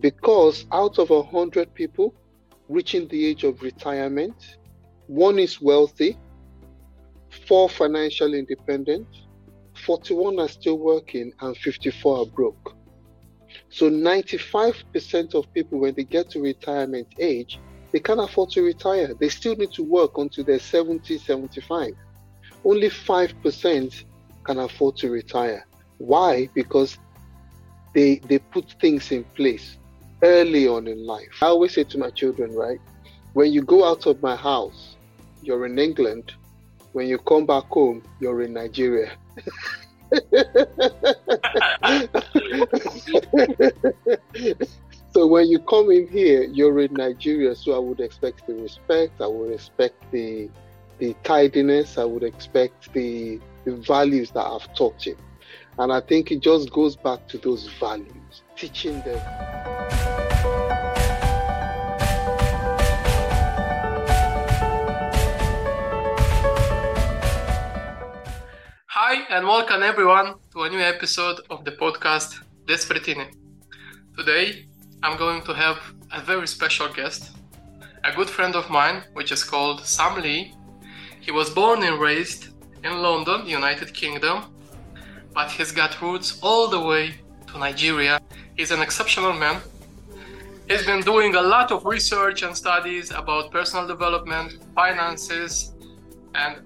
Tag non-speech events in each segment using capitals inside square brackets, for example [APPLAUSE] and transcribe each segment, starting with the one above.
because out of a hundred people reaching the age of retirement, one is wealthy, four financially independent, 41 are still working, and 54 are broke. So 95% of people, when they get to retirement age, they can't afford to retire. They still need to work until they're 70, 75. Only 5% can afford to retire. Why? Because they they put things in place early on in life. I always say to my children, right? When you go out of my house, you're in England. When you come back home, you're in Nigeria. [LAUGHS] so when you come in here, you're in Nigeria. So I would expect the respect. I would expect the the tidiness. I would expect the the values that I've taught you. And I think it just goes back to those values, teaching. Hi, and welcome everyone to a new episode of the podcast Despre Tine. Today, I'm going to have a very special guest, a good friend of mine, which is called Sam Leigh. He was born and raised in London, United Kingdom, but he's got roots all the way to Nigeria. He's an exceptional man. He's been doing a lot of research and studies about personal development, finances, and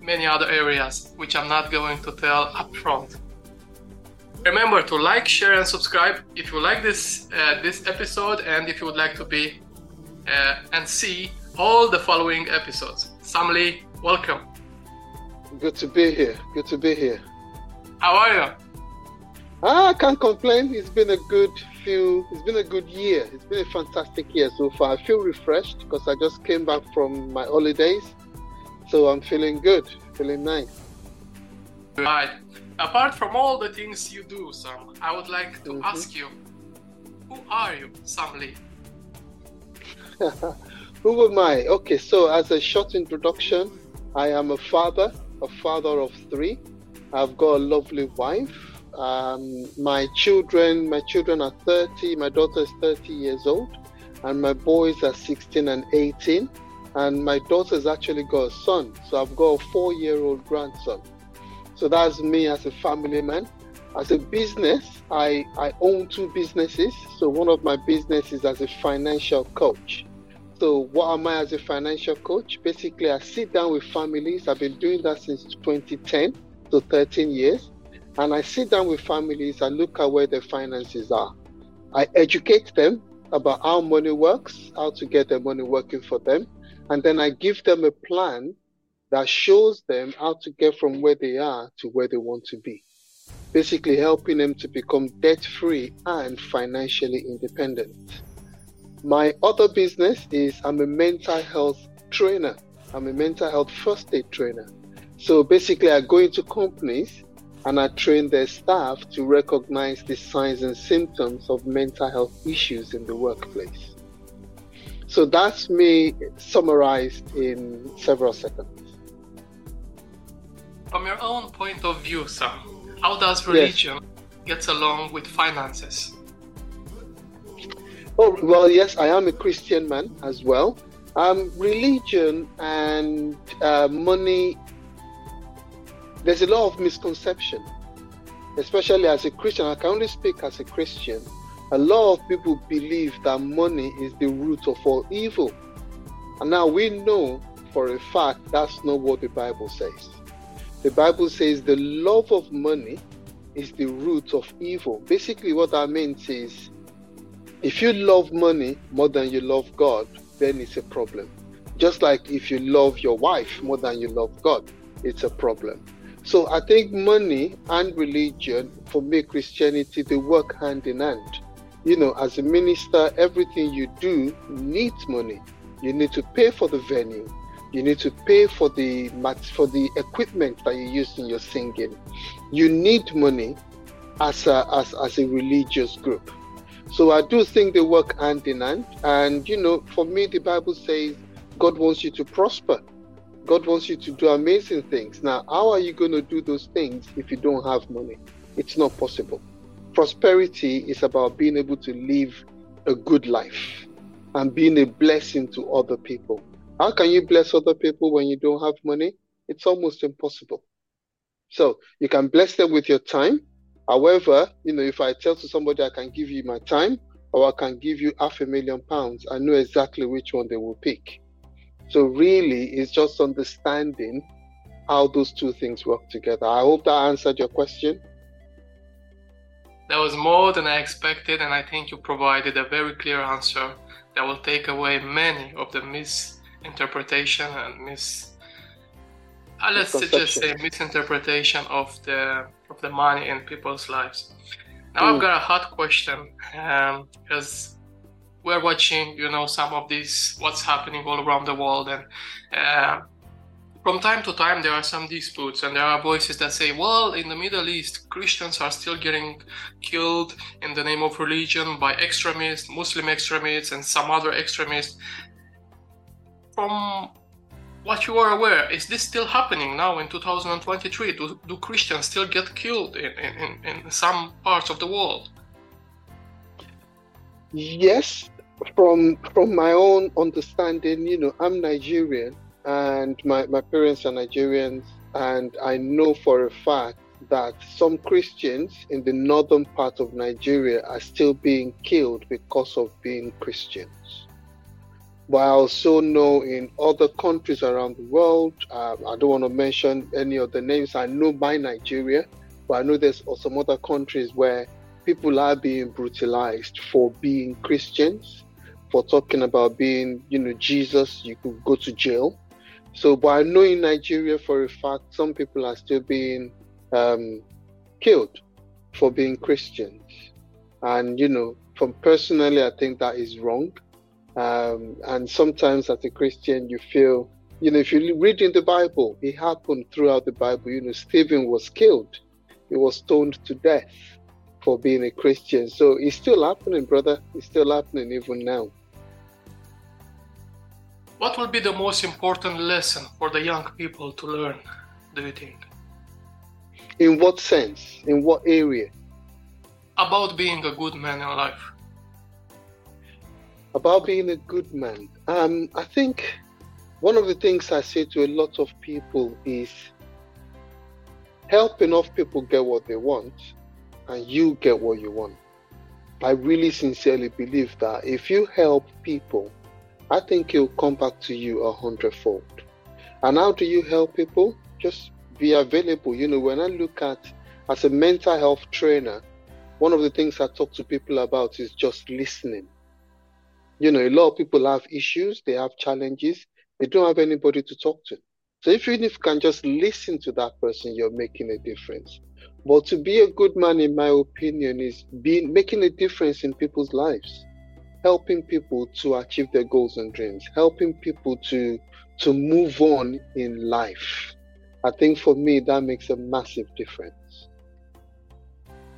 many other areas, which I'm not going to tell upfront. Remember to like, share, and subscribe if you like this uh, this episode, and if you would like to be uh, and see all the following episodes. Sam Leigh, welcome. Good to be here. Good to be here. How are you? Ah, I can't complain. It's been a good few. It's been a good year. It's been a fantastic year so far. I feel refreshed because I just came back from my holidays, so I'm feeling good, feeling nice. Right. Apart from all the things you do, Sam, I would like to Mhm. ask you, who are you, Sam Leigh? [LAUGHS] Who am I? Okay, so as a short introduction, I am a father, a father of three. I've got a lovely wife. Um, my children, my children are 30. My daughter is 30 years old, and my boys are 16 and 18. And my daughter's actually got a son, so I've got a four-year-old grandson. So that's me as a family man. As a business, I, I own two businesses. So one of my businesses as a financial coach. So what am I as a financial coach? Basically, I sit down with families. I've been doing that since 2010, so 13 years. And I sit down with families. and look at where their finances are. I educate them about how money works, how to get their money working for them, and then I give them a plan that shows them how to get from where they are to where they want to be. Basically, helping them to become debt free and financially independent. My other business is I'm a mental health trainer. I'm a mental health first aid trainer. So basically, I go into companies and I train their staff to recognize the signs and symptoms of mental health issues in the workplace. So that's me summarized in several seconds. From your own point of view, Sam, how does religion get along with finances? Oh, well, yes, I am a Christian man as well. Um, religion and uh, money, there's a lot of misconception, especially as a Christian. I can only speak as a Christian. A lot of people believe that money is the root of all evil. And now we know for a fact that's not what the Bible says. The Bible says the love of money is the root of evil. Basically, what that means is if you love money more than you love God, then it's a problem. Just like if you love your wife more than you love God, it's a problem. So I think money and religion, for me, Christianity, they work hand in hand. You know, as a minister, everything you do needs money. You need to pay for the venue. You need to pay for the for the equipment that you use in your singing. You need money as a as, as a religious group. So I do think they work hand in hand. And you know, for me, the Bible says God wants you to prosper. God wants you to do amazing things. Now, how are you going to do those things if you don't have money? It's not possible. Prosperity is about being able to live a good life and being a blessing to other people. How can you bless other people when you don't have money? It's almost impossible. So you can bless them with your time. However, you know, if I tell to somebody I can give you my time or I can give you half a million pounds, I know exactly which one they will pick. So really it's just understanding how those two things work together. I hope that answered your question. That was more than I expected, and I think you provided a very clear answer that will take away many of the misinterpretation and mis uh, let's just say misinterpretation of the of the money in people's lives. Now mm. I've got a hot question because um, we're watching, you know, some of these what's happening all around the world, and uh, from time to time there are some disputes and there are voices that say well in the middle east christians are still getting killed in the name of religion by extremists muslim extremists and some other extremists. From what you are aware is this still happening now in 2023 do, do christians still get killed in, in, in some parts of the world? Yes from from my own understanding you know i'm nigerian and my, my parents are Nigerians, and I know for a fact that some Christians in the northern part of Nigeria are still being killed because of being Christians. But I also know in other countries around the world, uh, I don't want to mention any of the names. I know by Nigeria, but I know there's some other countries where people are being brutalized for being Christians, for talking about being, you know, Jesus. You could go to jail so, but I know in Nigeria for a fact, some people are still being um, killed for being Christians. And, you know, from personally, I think that is wrong. Um, and sometimes as a Christian, you feel, you know, if you read in the Bible, it happened throughout the Bible. You know, Stephen was killed, he was stoned to death for being a Christian. So it's still happening, brother. It's still happening even now. What will be the most important lesson for the young people to learn, do you think? In what sense? In what area? About being a good man in life. About being a good man. Um, I think one of the things I say to a lot of people is help enough people get what they want and you get what you want. I really sincerely believe that if you help people I think he'll come back to you a hundredfold. And how do you help people? Just be available. You know, when I look at as a mental health trainer, one of the things I talk to people about is just listening. You know, a lot of people have issues, they have challenges, they don't have anybody to talk to. So if you can just listen to that person, you're making a difference. But to be a good man, in my opinion, is being making a difference in people's lives helping people to achieve their goals and dreams, helping people to to move on in life. I think for me that makes a massive difference.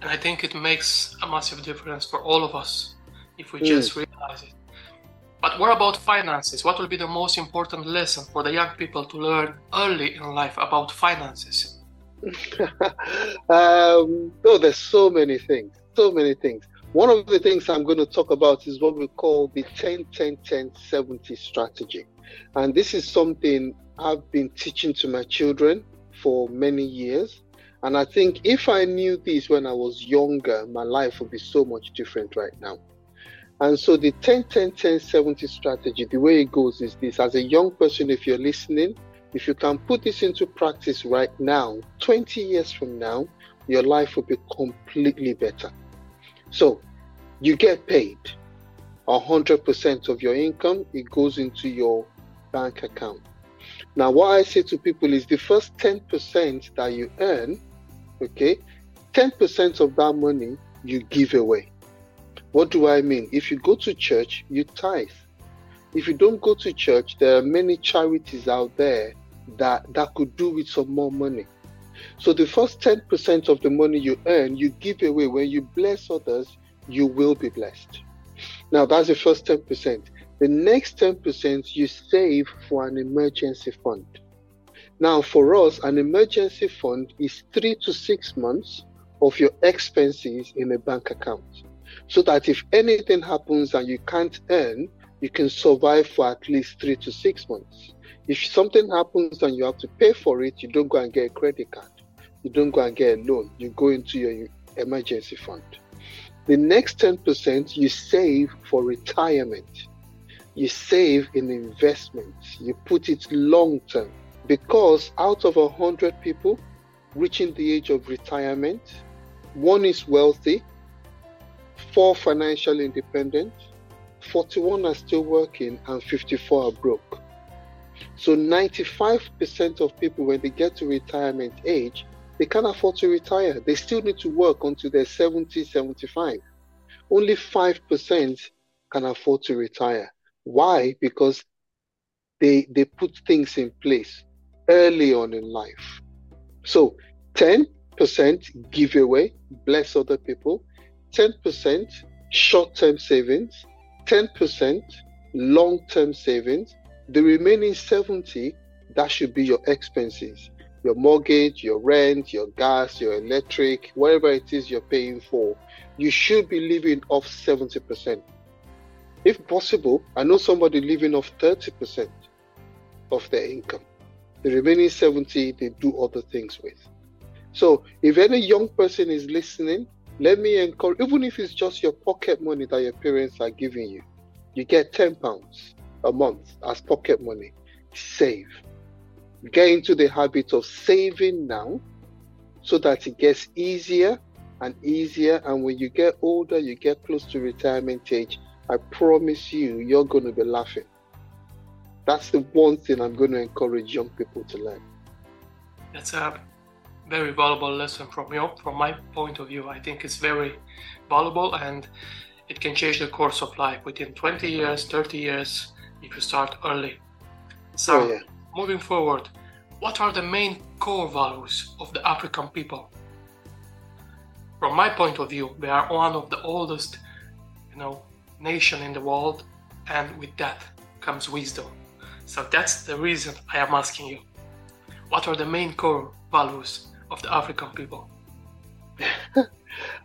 And I think it makes a massive difference for all of us if we mm. just realize it. But what about finances? What will be the most important lesson for the young people to learn early in life about finances? [LAUGHS] um, oh, there's so many things, so many things. One of the things I'm going to talk about is what we call the 10 10 10 70 strategy. And this is something I've been teaching to my children for many years. And I think if I knew this when I was younger, my life would be so much different right now. And so the 10 10 10 70 strategy, the way it goes is this as a young person, if you're listening, if you can put this into practice right now, 20 years from now, your life will be completely better. So you get paid 100% of your income, it goes into your bank account. Now, what I say to people is the first 10% that you earn, okay, 10% of that money you give away. What do I mean? If you go to church, you tithe. If you don't go to church, there are many charities out there that, that could do with some more money. So the first 10% of the money you earn, you give away. When you bless others, you will be blessed. Now, that's the first 10%. The next 10% you save for an emergency fund. Now, for us, an emergency fund is three to six months of your expenses in a bank account. so that if anything happens and you can't earn, you can survive for at least three to six months. If something happens and you have to pay for it, you don't go and get a credit card. You don't go and get a loan. You go into your emergency fund. The next 10% you save for retirement. You save in investments. You put it long term. Because out of 100 people reaching the age of retirement, one is wealthy, four financially independent, 41 are still working, and 54 are broke. So 95% of people, when they get to retirement age, they can't afford to retire. They still need to work until they're 70, 75. Only 5% can afford to retire. Why? Because they they put things in place early on in life. So 10% give away, bless other people, 10% short-term savings, 10% long-term savings, the remaining 70 that should be your expenses your mortgage, your rent, your gas, your electric, whatever it is you're paying for, you should be living off 70%. If possible, I know somebody living off 30% of their income. The remaining 70 they do other things with. So if any young person is listening, let me encourage, even if it's just your pocket money that your parents are giving you, you get 10 pounds a month as pocket money. Save get into the habit of saving now so that it gets easier and easier. And when you get older, you get close to retirement age, I promise you, you're going to be laughing. That's the one thing I'm going to encourage young people to learn. That's a very valuable lesson from you. From my point of view, I think it's very valuable and it can change the course of life within 20 years, 30 years if you start early. So, oh, yeah moving forward, what are the main core values of the African people? From my point of view, they are one of the oldest, you know, nation in the world, and with that comes wisdom. So that's the reason I am asking you. What are the main core values of the African people? [LAUGHS]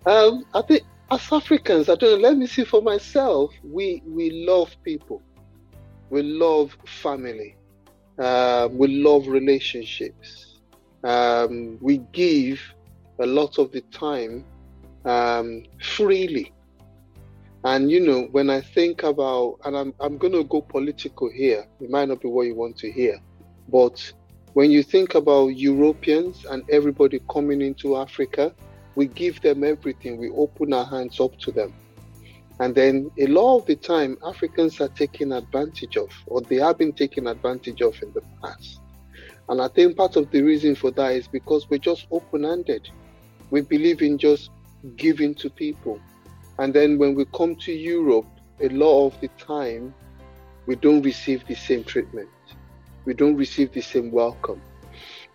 um, I think as Africans, I don't know, let me see for myself, we we love people. We love family. Um, we love relationships. Um, we give a lot of the time um, freely. And you know, when I think about, and I'm, I'm going to go political here, it might not be what you want to hear, but when you think about Europeans and everybody coming into Africa, we give them everything, we open our hands up to them. And then a lot of the time, Africans are taken advantage of, or they have been taken advantage of in the past. And I think part of the reason for that is because we're just open handed. We believe in just giving to people. And then when we come to Europe, a lot of the time, we don't receive the same treatment. We don't receive the same welcome.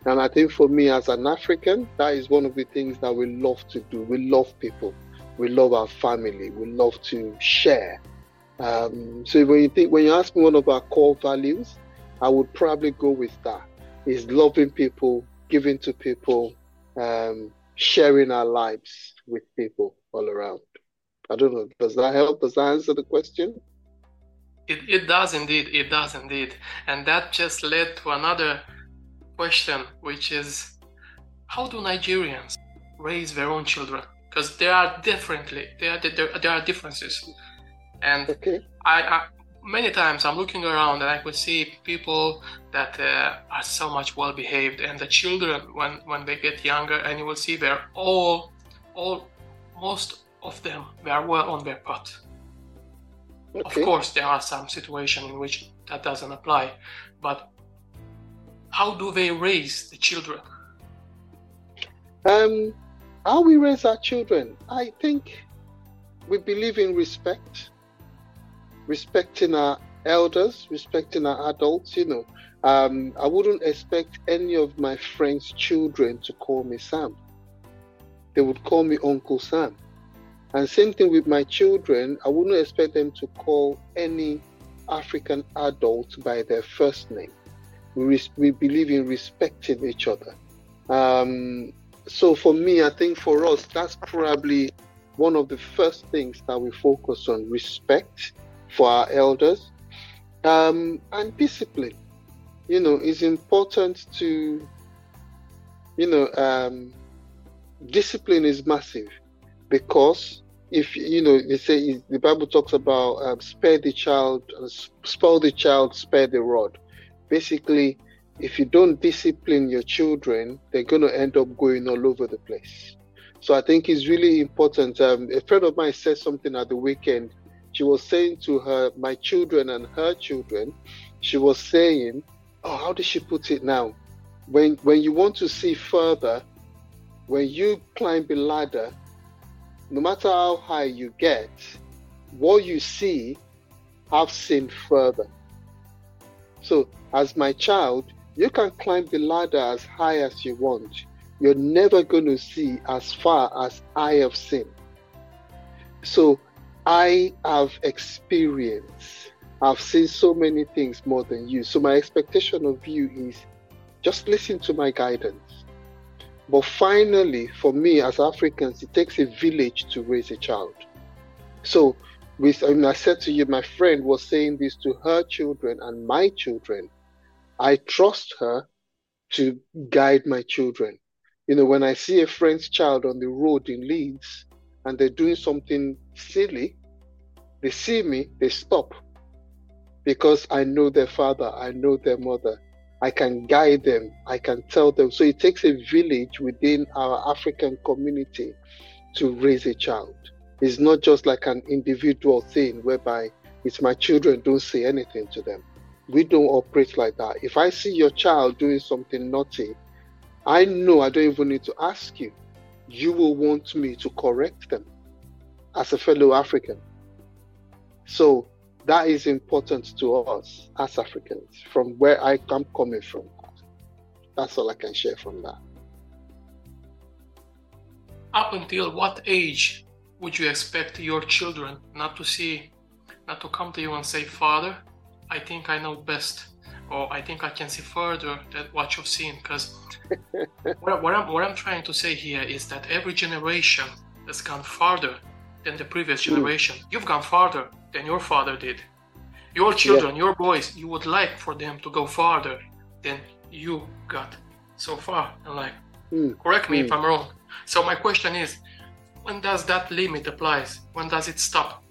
And I think for me as an African, that is one of the things that we love to do. We love people we love our family, we love to share. Um, so when you think when you ask me one of our core values, I would probably go with that. Is loving people, giving to people, um, sharing our lives with people all around. I don't know. Does that help? Does that answer the question? It, it does indeed. It does indeed. And that just led to another question, which is how do Nigerians raise their own children? Because there are differently there, there, there are differences and okay. I, I, many times i'm looking around and i could see people that uh, are so much well behaved and the children when when they get younger and you will see they're all all most of them they are well on their path okay. of course there are some situations in which that doesn't apply but how do they raise the children um how we raise our children, I think we believe in respect, respecting our elders, respecting our adults. You know, um, I wouldn't expect any of my friends' children to call me Sam. They would call me Uncle Sam. And same thing with my children, I wouldn't expect them to call any African adult by their first name. We, we believe in respecting each other. Um, so for me, I think for us, that's probably one of the first things that we focus on respect for our elders um, and discipline. You know, it's important to, you know, um, discipline is massive because if you know they say the bible talks about um, spare the child uh, spoil the child spare the rod basically if you don't discipline your children they're going to end up going all over the place. So i think it's really important um, a friend of mine said something at the weekend. She was saying to her my children and her children she was saying oh how did she put it now? When when you want to see further when you climb a ladder no matter how high you get, what you see, I've seen further. So, as my child, you can climb the ladder as high as you want. You're never going to see as far as I have seen. So, I have experience. I've seen so many things more than you. So, my expectation of you is just listen to my guidance but finally, for me as Africans, it takes a village to raise a child. So, with, I, I said to you, my friend was saying this to her children and my children. I trust her to guide my children. You know, when I see a friend's child on the road in Leeds and they're doing something silly, they see me, they stop because I know their father, I know their mother. I can guide them, I can tell them. So it takes a village within our African community to raise a child. It's not just like an individual thing whereby it's my children, don't say anything to them. We don't operate like that. If I see your child doing something naughty, I know I don't even need to ask you. You will want me to correct them as a fellow African. So that is important to us as Africans from where I am coming from. That's all I can share from that. Up until what age would you expect your children not to see, not to come to you and say, Father, I think I know best, or I think I can see further than what you've seen? Because [LAUGHS] what, what, I'm, what I'm trying to say here is that every generation has gone farther than the previous hmm. generation. Mm. You've gone farther than your father did. Your children, yeah. your boys, you would like for them to go farther than you got so far in life. Mm. Correct me mm. if I'm wrong. So my question is, when does that limit applies? When does it stop?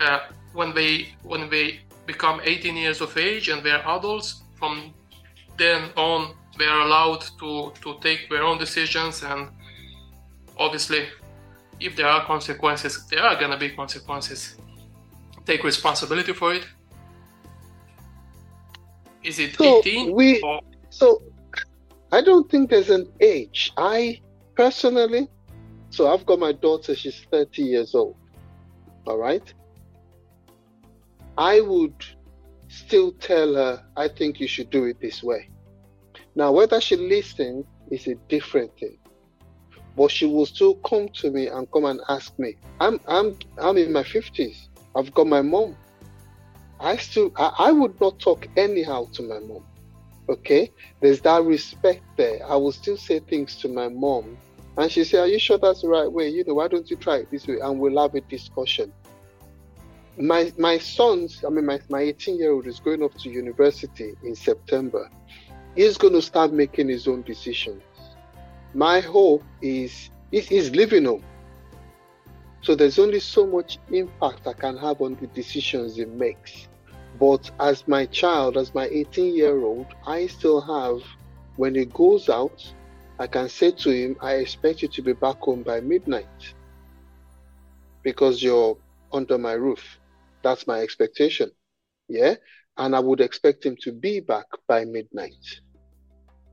Uh, when they when they become 18 years of age and they're adults, from then on they are allowed to to take their own decisions and obviously if there are consequences, there are gonna be consequences take responsibility for it? Is it so 18? We, or... So I don't think there's an age. I personally, so I've got my daughter, she's 30 years old. All right. I would still tell her, I think you should do it this way. Now, whether she listens is a different thing. But she will still come to me and come and ask me. I'm I'm I'm in my 50s. I've got my mom. I still, I, I would not talk anyhow to my mom. Okay, there's that respect there. I will still say things to my mom, and she say, "Are you sure that's the right way? You know, why don't you try it this way?" And we'll have a discussion. My my sons, I mean, my my 18 year old is going off to university in September. He's going to start making his own decisions. My hope is he's living home so there's only so much impact I can have on the decisions he makes. But as my child, as my 18 year old, I still have, when he goes out, I can say to him, I expect you to be back home by midnight because you're under my roof. That's my expectation. Yeah. And I would expect him to be back by midnight.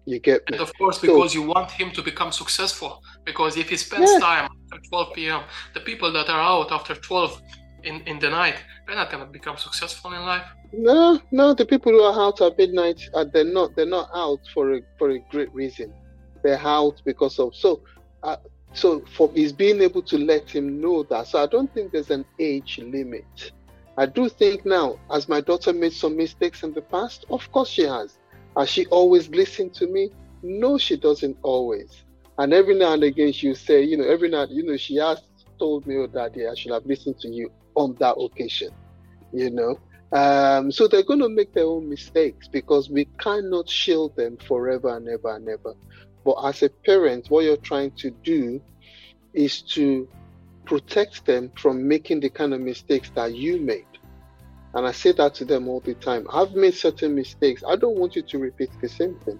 You get me? And of course, because so, you want him to become successful. Because if he spends yeah. time after 12 p.m., the people that are out after 12 in, in the night, they're not gonna become successful in life. No, no, the people who are out at midnight, uh, they're not. They're not out for a for a great reason. They're out because of so. Uh, so for is being able to let him know that. So I don't think there's an age limit. I do think now, as my daughter made some mistakes in the past, of course she has. Has she always listened to me? No, she doesn't always. And every now and again she'll say, you know, every now, you know, she has told me, oh, daddy, I should have listened to you on that occasion, you know. Um, so they're going to make their own mistakes because we cannot shield them forever and ever and ever. But as a parent, what you're trying to do is to protect them from making the kind of mistakes that you made. And I say that to them all the time. I've made certain mistakes. I don't want you to repeat the same thing.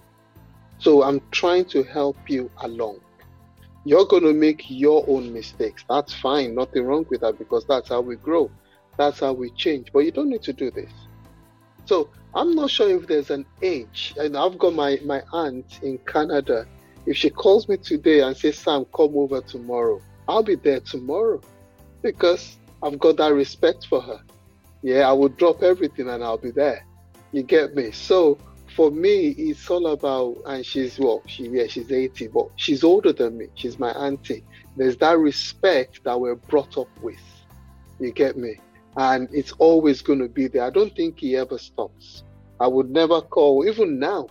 So I'm trying to help you along. You're going to make your own mistakes. That's fine. Nothing wrong with that because that's how we grow. That's how we change. But you don't need to do this. So I'm not sure if there's an age. And I've got my, my aunt in Canada. If she calls me today and says, Sam, come over tomorrow, I'll be there tomorrow because I've got that respect for her. Yeah, I will drop everything and I'll be there. You get me? So for me, it's all about, and she's well, she yeah, she's 80, but she's older than me. She's my auntie. There's that respect that we're brought up with. You get me? And it's always going to be there. I don't think he ever stops. I would never call, even now,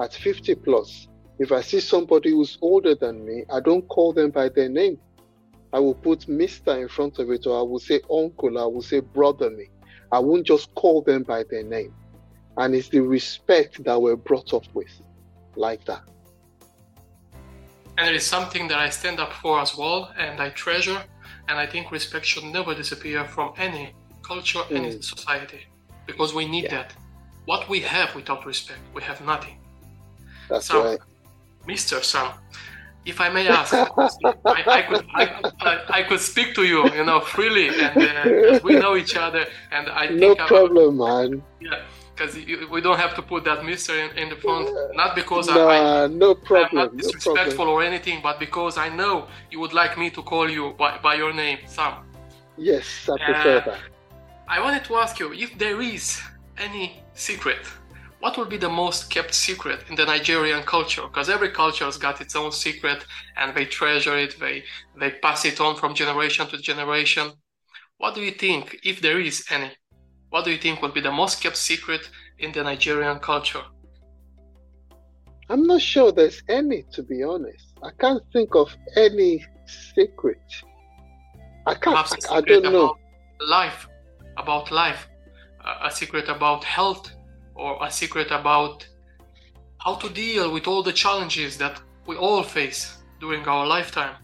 at 50 plus, if I see somebody who's older than me, I don't call them by their name. I will put Mr. in front of it, or I will say uncle, I will say brother me. I won't just call them by their name. And it's the respect that we're brought up with, like that. And it is something that I stand up for as well, and I treasure. And I think respect should never disappear from any culture, mm. any society, because we need yeah. that. What we have without respect, we have nothing. That's so, right. Mr. Sam, if I may ask, I, I, could I, I, could speak to you, you know, freely, and uh, we know each other, and I think no problem, man. Yeah, because we don't have to put that mystery in, in the front, not because nah, I, no problem, I'm not disrespectful no or anything, but because I know you would like me to call you by, by your name, Sam. Yes, I prefer uh, that. I wanted to ask you if there is any secret what would be the most kept secret in the Nigerian culture? Because every culture has got its own secret and they treasure it, they, they pass it on from generation to generation. What do you think, if there is any, what do you think would be the most kept secret in the Nigerian culture? I'm not sure there's any, to be honest. I can't think of any secret. I can't, I, I don't know. Life, about life, a secret about health, or a secret about how to deal with all the challenges that we all face during our lifetime?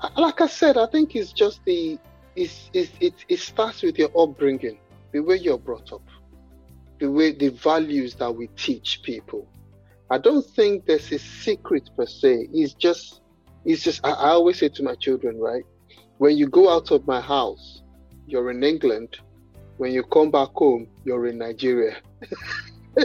Uh, like I said, I think it's just the it's, it's, it, it starts with your upbringing, the way you're brought up, the way the values that we teach people. I don't think there's a secret per se. It's just it's just I, I always say to my children, right? When you go out of my house, you're in England, when you come back home, you're in Nigeria. [LAUGHS]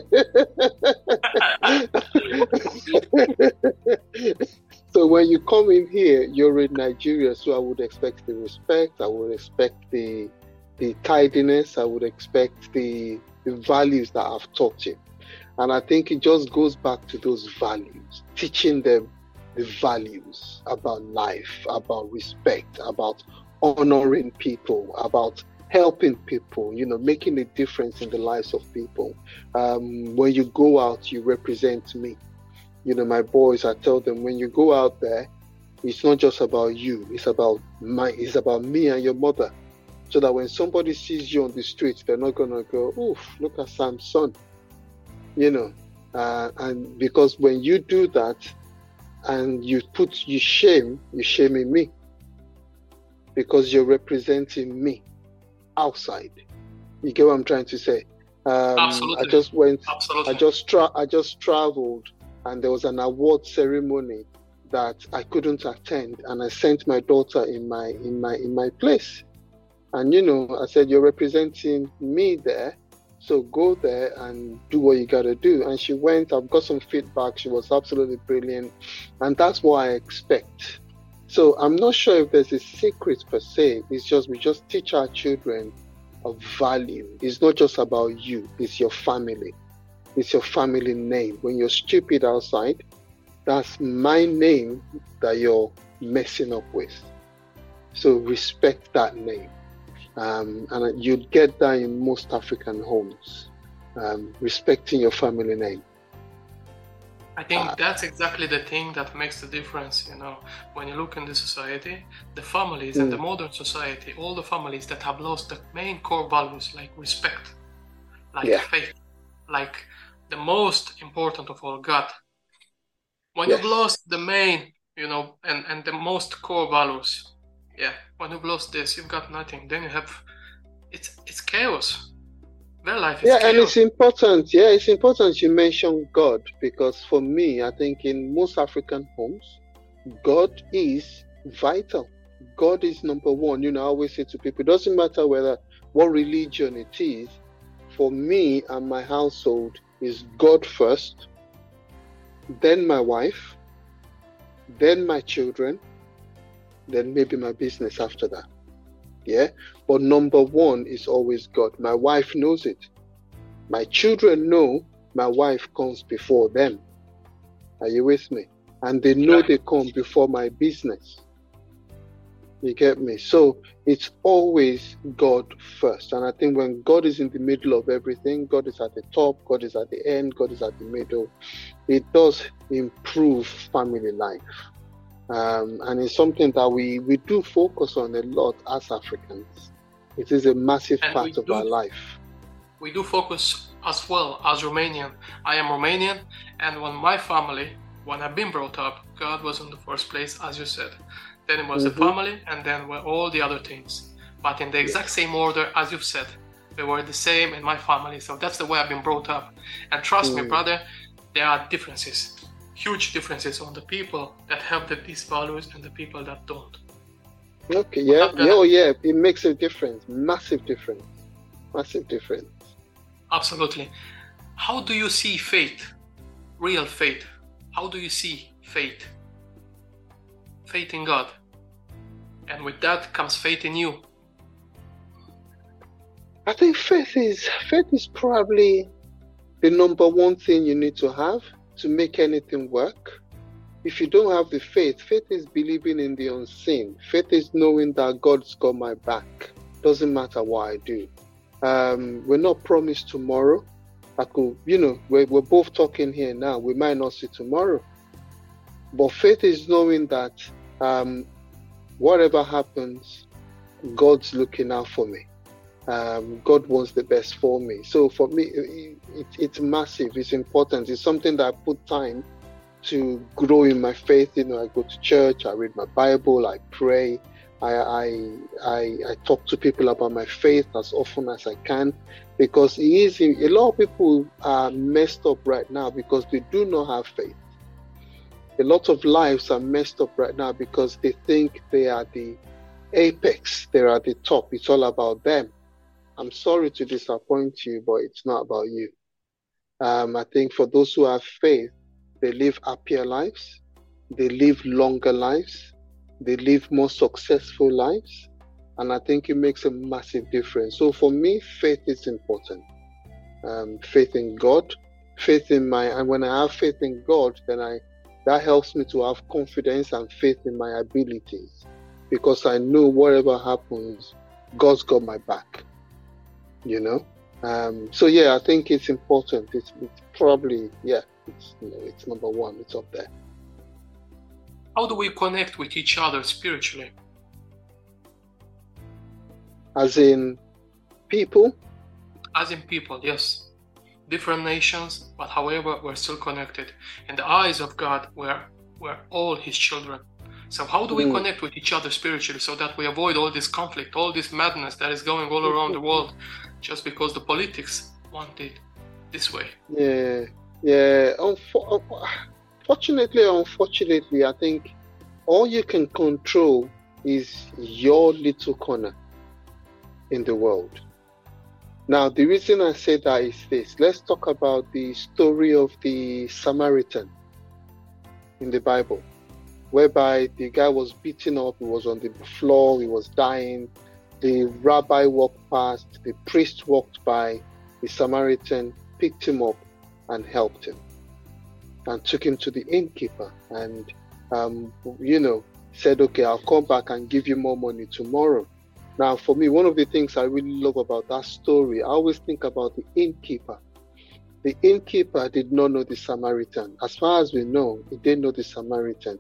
so when you come in here, you're in Nigeria. So I would expect the respect. I would expect the the tidiness. I would expect the the values that I've taught you. And I think it just goes back to those values, teaching them the values about life, about respect, about honoring people, about helping people, you know, making a difference in the lives of people. Um, when you go out, you represent me. You know, my boys, I tell them when you go out there, it's not just about you, it's about my it's about me and your mother. So that when somebody sees you on the street, they're not gonna go, oof, look at Sam's son. You know. Uh, and because when you do that and you put you shame, you're shaming me. Because you're representing me outside. You get what I'm trying to say? Um, Absolutely. I just went. Absolutely. I just tra- I just traveled, and there was an award ceremony that I couldn't attend, and I sent my daughter in my in my in my place. And you know, I said, "You're representing me there, so go there and do what you gotta do." And she went. I've got some feedback. She was absolutely brilliant, and that's what I expect so I'm not sure if there's a secret per se. It's just we just teach our children a value. It's not just about you, it's your family. It's your family name. When you're stupid outside, that's my name that you're messing up with. So respect that name. Um, and you'd get that in most African homes, um, respecting your family name. I think uh, that's exactly the thing that makes the difference. You know, when you look in the society, the families mm. and the mm. modern society, all the families that have lost the main core values like respect, like yeah. faith, like the most important of all, God. When yes. you've lost the main, you know, and and the most core values, yeah, when you've lost this, you've got nothing. Then you have, it's it's chaos their life yeah, chaos. and it's important. Yeah, it's important you mention God because for me, I think in most African homes, God is vital. God is number one. You know, I always say to people, it doesn't matter whether what religion it is. For me and my household is God first, then my wife, then my children, then maybe my business after that. Yeah. But number one is always God. My wife knows it. My children know my wife comes before them. Are you with me? And they know they come before my business. You get me? So it's always God first. And I think when God is in the middle of everything, God is at the top, God is at the end, God is at the middle, it does improve family life. Um, and it's something that we, we do focus on a lot as Africans. It is a massive and part of do, our life. We do focus as well as Romanian. I am Romanian, and when my family, when I've been brought up, God was in the first place, as you said. Then it was mm-hmm. the family, and then were all the other things. But in the exact same order as you've said, they were the same in my family. So that's the way I've been brought up. And trust mm. me, brother, there are differences huge differences on the people that have the, these values and the people that don't. Okay, yeah, yeah, oh, yeah, it makes a difference, massive difference, massive difference. Absolutely. How do you see faith, real faith? How do you see faith? Faith in God. And with that comes faith in you. I think faith is faith is probably the number one thing you need to have to make anything work. If you don't have the faith, faith is believing in the unseen. Faith is knowing that God's got my back. Doesn't matter what I do. Um, we're not promised tomorrow. I could, you know, we're, we're both talking here now. We might not see tomorrow. But faith is knowing that um, whatever happens, God's looking out for me um, God wants the best for me. So for me, it, it, it's massive. It's important. It's something that I put time to grow in my faith. You know, I go to church, I read my Bible, I pray, I, I, I, I talk to people about my faith as often as I can, because it is a lot of people are messed up right now because they do not have faith. A lot of lives are messed up right now because they think they are the apex, they are the top. It's all about them I'm sorry to disappoint you, but it's not about you. Um, I think for those who have faith, they live happier lives, they live longer lives, they live more successful lives, and I think it makes a massive difference. So for me, faith is important. Um, faith in God, faith in my, and when I have faith in God, then I that helps me to have confidence and faith in my abilities because I know whatever happens, God's got my back you know. Um, so yeah, I think it's important. It's, it's probably yeah, it's you know, it's number one. It's up there. How do we connect with each other spiritually? As in people. As in people, yes. Different nations, but however, we're still connected. In the eyes of God, we're we're all His children. So how do we mm. connect with each other spiritually so that we avoid all this conflict, all this madness that is going all around the world? just because the politics want it this way. Yeah, yeah. Unfortunately, unfortunately, I think all you can control is your little corner in the world. Now, the reason I say that is this. Let's talk about the story of the Samaritan in the Bible, whereby the guy was beaten up, he was on the floor, he was dying, the rabbi walked past, the priest walked by, the Samaritan picked him up and helped him and took him to the innkeeper and, um, you know, said, okay, I'll come back and give you more money tomorrow. Now, for me, one of the things I really love about that story, I always think about the innkeeper. The innkeeper did not know the Samaritan. As far as we know, he didn't know the Samaritan.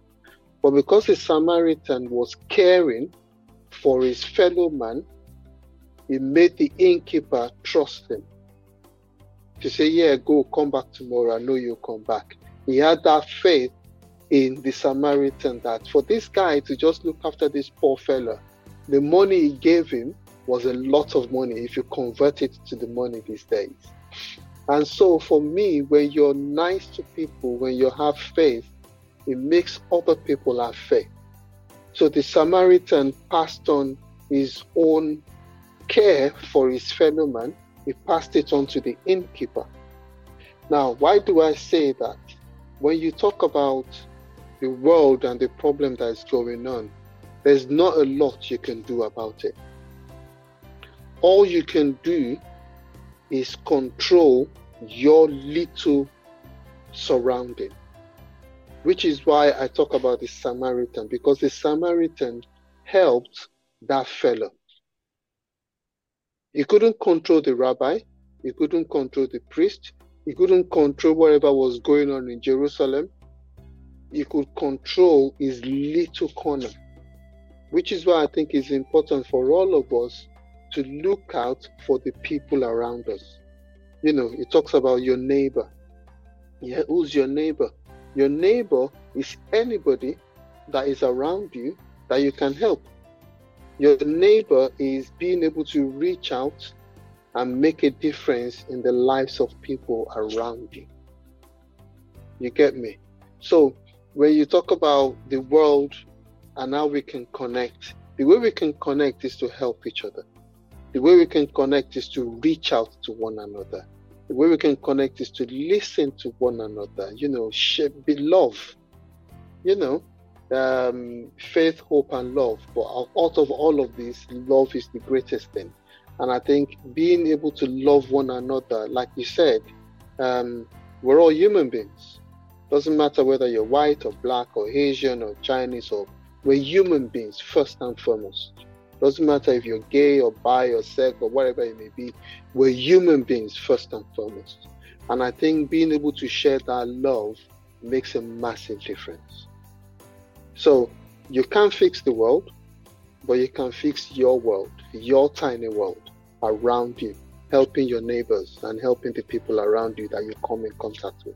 But because the Samaritan was caring for his fellow man, he made the innkeeper trust him. To say, Yeah, go, come back tomorrow. I know you'll come back. He had that faith in the Samaritan that for this guy to just look after this poor fella, the money he gave him was a lot of money if you convert it to the money these days. And so for me, when you're nice to people, when you have faith, it makes other people faith. So the Samaritan passed on his own care for his fellow man, he passed it on to the innkeeper. Now, why do I say that? When you talk about the world and the problem that is going on, there's not a lot you can do about it. All you can do is control your little surrounding which is why I talk about the Samaritan, because the Samaritan helped that fellow. He couldn't control the rabbi, he couldn't control the priest, he couldn't control whatever was going on in Jerusalem. He could control his little corner, which is why I think it's important for all of us to look out for the people around us. You know, it talks about your neighbor. Yeah, who's your neighbor? Your neighbor is anybody that is around you that you can help. Your neighbor is being able to reach out and make a difference in the lives of people around you. You get me? So, when you talk about the world and how we can connect, the way we can connect is to help each other. The way we can connect is to reach out to one another the way we can connect is to listen to one another, you know, be love, you know, um, faith, hope, and love. But out of all of this, love is the greatest thing. And I think being able to love one another, like you said, um, we're all human beings. Doesn't matter whether you're white or black or Asian or Chinese or we're human beings first and foremost. Doesn't matter if you're gay or bi or sex or whatever it may be, we're human beings first and foremost. And I think being able to share that love makes a massive difference. So you can't fix the world, but you can fix your world, your tiny world around you, helping your neighbors and helping the people around you that you come in contact with.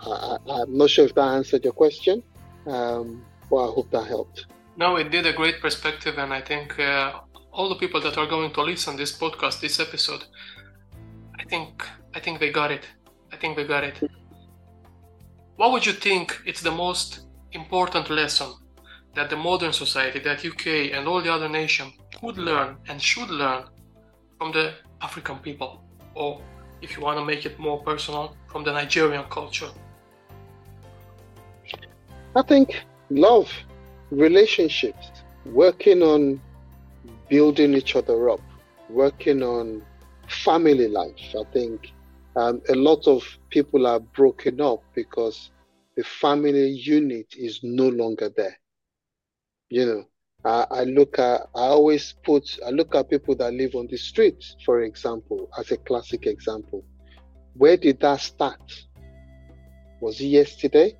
I, am not sure if that answered your question, um, but I hope that helped. No, it did a great perspective, and I think uh, all the people that are going to listen this podcast, this episode, I think I think they got it. I think they got it. What would you think it's the most important lesson that the modern society, that UK and all the other nations could learn and should learn from the African people, or if you want to make it more personal, from the Nigerian culture? I think love relationships, working on building each other up, working on family life. I think um, a lot of people are broken up because the family unit is no longer there. You know, I, I look at, I always put, I look at people that live on the streets, for example, as a classic example. Where did that start? Was it yesterday?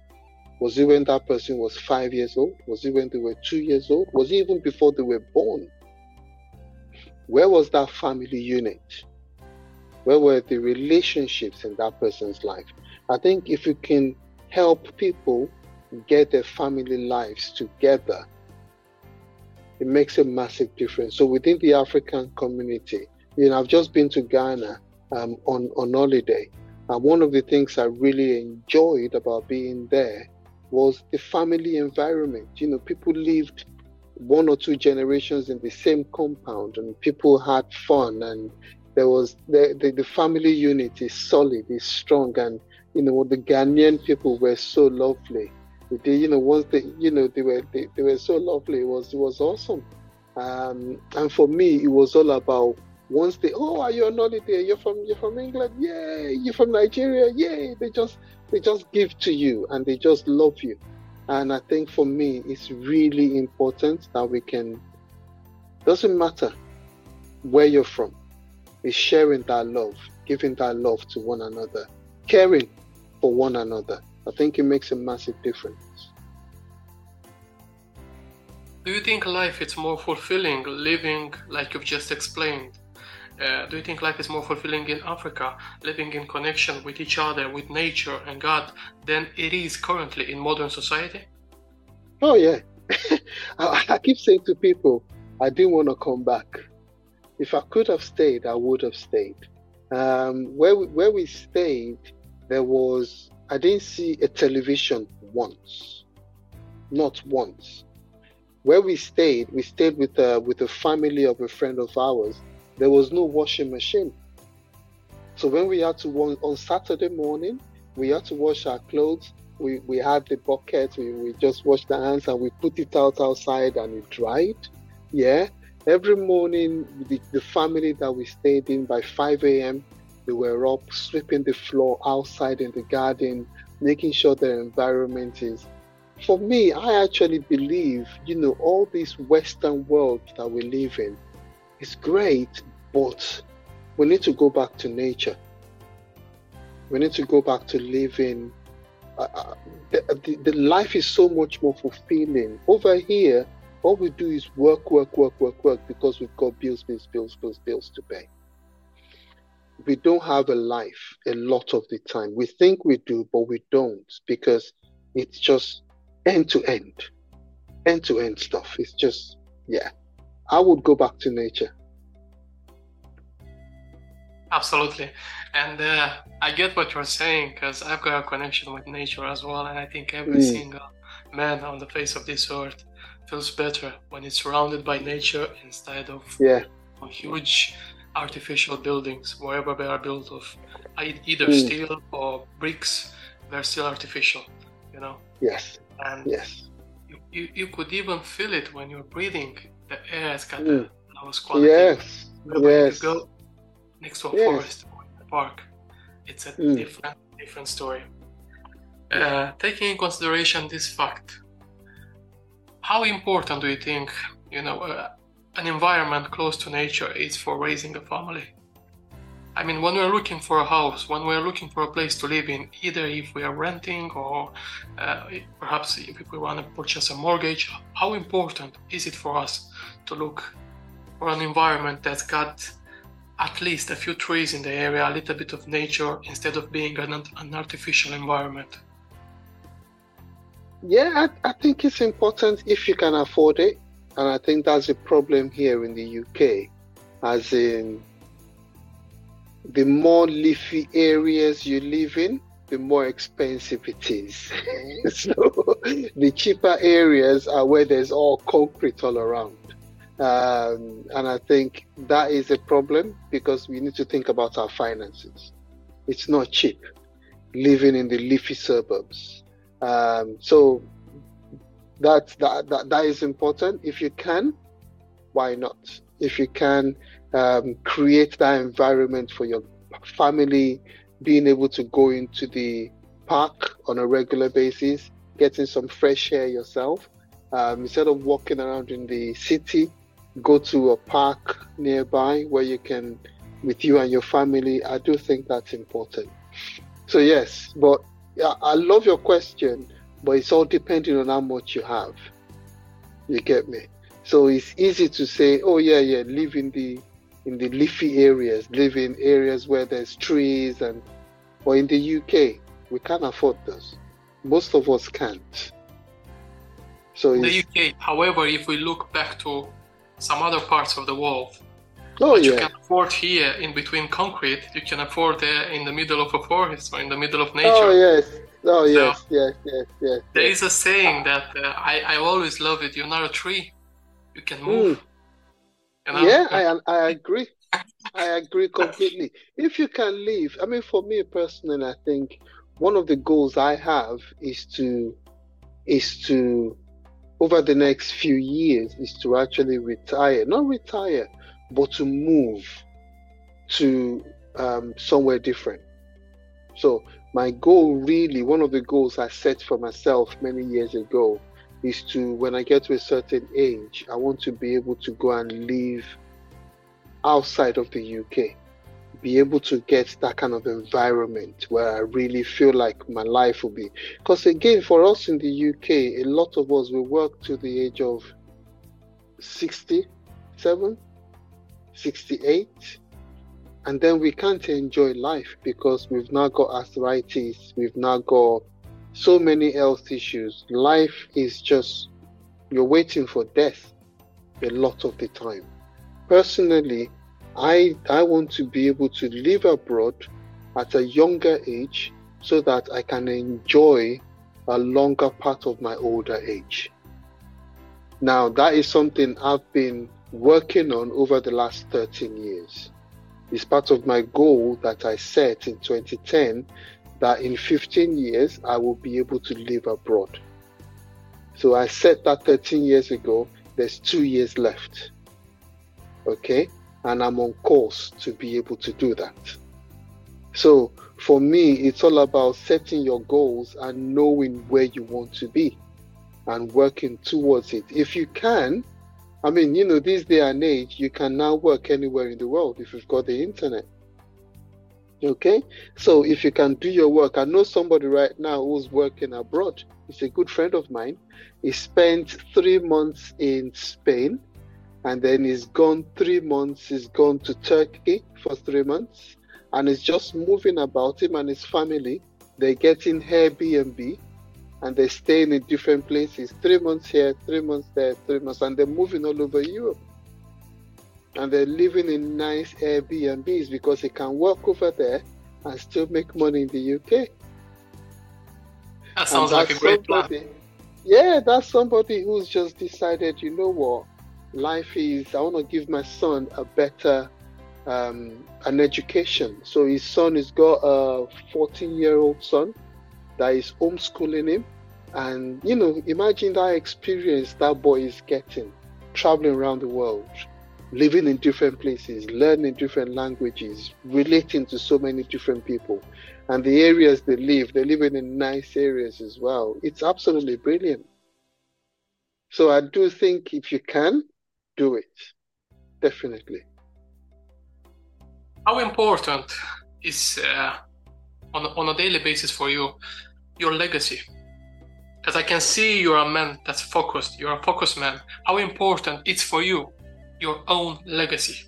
Was it when that person was five years old? Was it when they were two years old? Was it even before they were born? Where was that family unit? Where were the relationships in that person's life? I think if you can help people get their family lives together, it makes a massive difference. So within the African community, you know, I've just been to Ghana um, on on holiday, and one of the things I really enjoyed about being there was the family environment. You know, people lived one or two generations in the same compound and people had fun and there was the, the, the family unit is solid, is strong and you know the Ghanaian people were so lovely. They, you know, once they you know they were they, they were so lovely, it was it was awesome. Um, and for me it was all about once they oh are you on holiday? You're from you're from England, yay, you're from Nigeria, yay. They just they just give to you and they just love you. And I think for me, it's really important that we can, doesn't matter where you're from, is sharing that love. giving that love to one another, caring for one another. I think it makes a massive difference. Do you think life is more fulfilling living like you've just explained? Uh, do you think life is more fulfilling in Africa, living in connection with each other, with nature and God, than it is currently in modern society? Oh yeah, [LAUGHS] I, I keep saying to people, I didn't want to come back. If I could have stayed, I would have stayed. Um, where we, where we stayed, there was I didn't see a television once, not once. Where we stayed, we stayed with a, with a family of a friend of ours. There was no washing machine. So when we had to on Saturday morning, we had to wash our clothes. We, we had the bucket, we, we just washed our hands and we put it out outside and it dried. Yeah. Every morning, the, the family that we stayed in by 5 a.m., they were up sweeping the floor outside in the garden, making sure the environment is. For me, I actually believe, you know, all this Western world that we live in is great, but we need to go back to nature. We need to go back to living. Uh, uh the, the, the life is so much more fulfilling. Over here, all we do is work, work, work, work, work because we've got bills, bills, bills, bills, bills to pay we don't have a life a lot of the time. We think we do, but we don't because it's just end to end, end to end stuff. It's just, yeah. I would go back to nature. Absolutely. And uh, I get what you're saying because I've got a connection with nature as well. And I think every mm. single man on the face of this earth feels better when it's surrounded by nature instead of yeah. huge artificial buildings, wherever they are built of either mm. steel or bricks, they're still artificial, you know? Yes. And yes. You, you, you could even feel it when you're breathing. Has got mm. the lowest quality. Yes. yes. go next to a yes. forest or a park, it's a mm. different different story. Uh, taking in consideration this fact, how important do you think, you know, uh, an environment close to nature is for raising a family. I mean, when we're looking for a house, when we're looking for a place to live in, either if we are renting or uh, perhaps if we want to purchase a mortgage, how important is it for us to look for an environment that's got at least a few trees in the area, a little bit of nature, instead of being an, an artificial environment? Yeah, I, I think it's important if you can afford it. And I think that's a problem here in the UK, as in the more leafy areas you live in, the more expensive it is. [LAUGHS] so the cheaper areas are where there's all concrete all around. Um, and I think that is a problem because we need to think about our finances. It's not cheap living in the leafy suburbs. Um, so that, that that that is important. If you can, why not? If you can um, create that environment for your family, being able to go into the park on a regular basis, getting some fresh air yourself, um, instead of walking around in the city, go to a park nearby where you can, with you and your family. I do think that's important. So yes, but I love your question but it's all depending on how much you have. You get me? So it's easy to say, oh yeah, yeah, live in the in the leafy areas, live in areas where there's trees and but in the UK we can't afford those. Most of us can't. So in the UK, however, if we look back to some other parts of the world, oh, yeah. you can afford here in between concrete, you can afford there in the middle of a forest or in the middle of nature. Oh yes, Oh yes, so, yes, yes, yes. There yes. is a saying that uh, I I always love it. You're not a tree, you can move. Mm. Know? Yeah, I I agree. I agree completely. If you can leave, I mean, for me personally, I think one of the goals I have is to is to over the next few years is to actually retire, not retire, but to move to um, somewhere different. So my goal really one of the goals i set for myself many years ago is to when i get to a certain age i want to be able to go and live outside of the uk be able to get that kind of environment where I really feel like my life will be. Because again, for us in the UK, a lot of us we work to the age of 67, 68, and then we can't enjoy life because we've now got arthritis, we've now got so many health issues. Life is just you're waiting for death a lot of the time. Personally, I I want to be able to live abroad at a younger age so that I can enjoy a longer part of my older age. Now that is something I've been working on over the last 13 years. It's part of my goal that I set in 2010 that in 15 years I will be able to live abroad. So I set that 13 years ago. There's two years left. Okay and I'm on course to be able to do that. So for me, it's all about setting your goals and knowing where you want to be and working towards it. If you can, I mean, you know, this day and age, you can now work anywhere in the world if you've got the internet. Okay, so if you can do your work, I know somebody right now who's working abroad. He's a good friend of mine. He spent three months in Spain and then he's gone three months. He's gone to Turkey for three months, and he's just moving about him and his family. They're getting Airbnb, and they're staying in different places. Three months here, three months there, three months, and they're moving all over Europe. And they're living in nice Airbnbs because they can work over there and still make money in the UK. That sounds like a great somebody, plan. Yeah, that's somebody who's just decided, you know what, life is I want to give my son a better um, an education. So his son has got a 14 year old son that is homeschooling him. And you know, imagine that experience that boy is getting, traveling around the world, living in different places, learning different languages, relating to so many different people. And the areas they live, they're living in nice areas as well. It's absolutely brilliant. So I do think if you can, do it. Definitely. How important is uh, on, on a daily basis for you your legacy? Because I can see you're a man that's focused, you're a focused man. How important it's for you, your own legacy?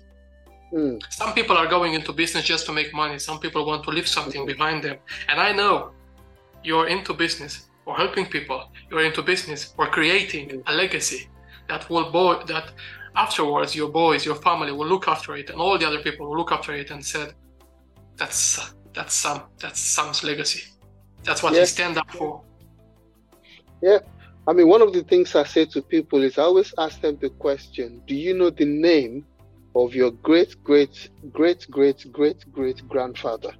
Mm. Some people are going into business just to make money. Some people want to leave something mm-hmm. behind them. And I know you're into business or helping people. You're into business or creating mm. a legacy that will bo- that afterwards your boys, your family will look after it, and all the other people will look after it and said, "That's that's Sam. That's Sam's legacy. That's what yeah. he stand up for." Yeah, I mean, one of the things I say to people is I always ask them the question: Do you know the name of your great great great great great great grandfather?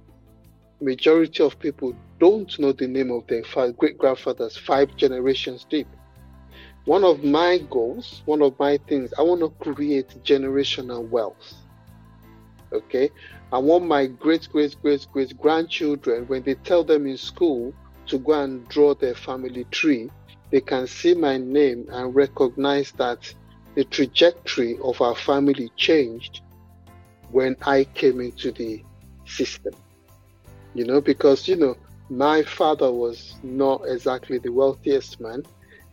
Majority of people don't know the name of their great grandfathers five generations deep one of my goals, one of my things, I want to create generational wealth. Okay. I want my great, great, great, great grandchildren, when they tell them in school to go and draw their family tree, they can see my name and recognize that the trajectory of our family changed when I came into the system. You know, because, you know, my father was not exactly the wealthiest man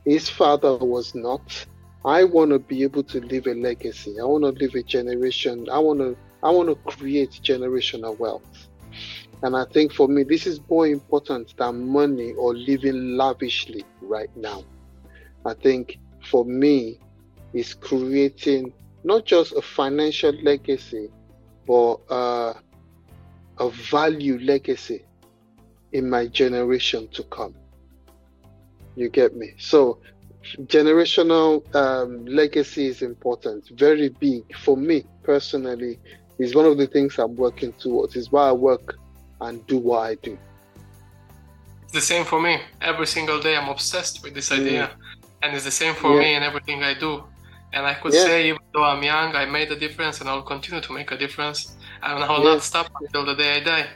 his father was not. I want to be able to leave a legacy. I want to leave a generation. I want to I want to create generational wealth. And I think for me, this is more important than money or living lavishly right now. I think for me, is creating not just a financial legacy, but uh, a value legacy in my generation to come. You get me? So, generational um, legacy is important, very big for me personally. Is one of the things I'm working towards. Is why I work and do what I do. It's the same for me. Every single day, I'm obsessed with this idea, mm. and it's the same for yeah. me in everything I do. And I could yeah. say, even though I'm young, I made a difference, and I'll continue to make a difference, and I'll yeah. not stop until the day I die.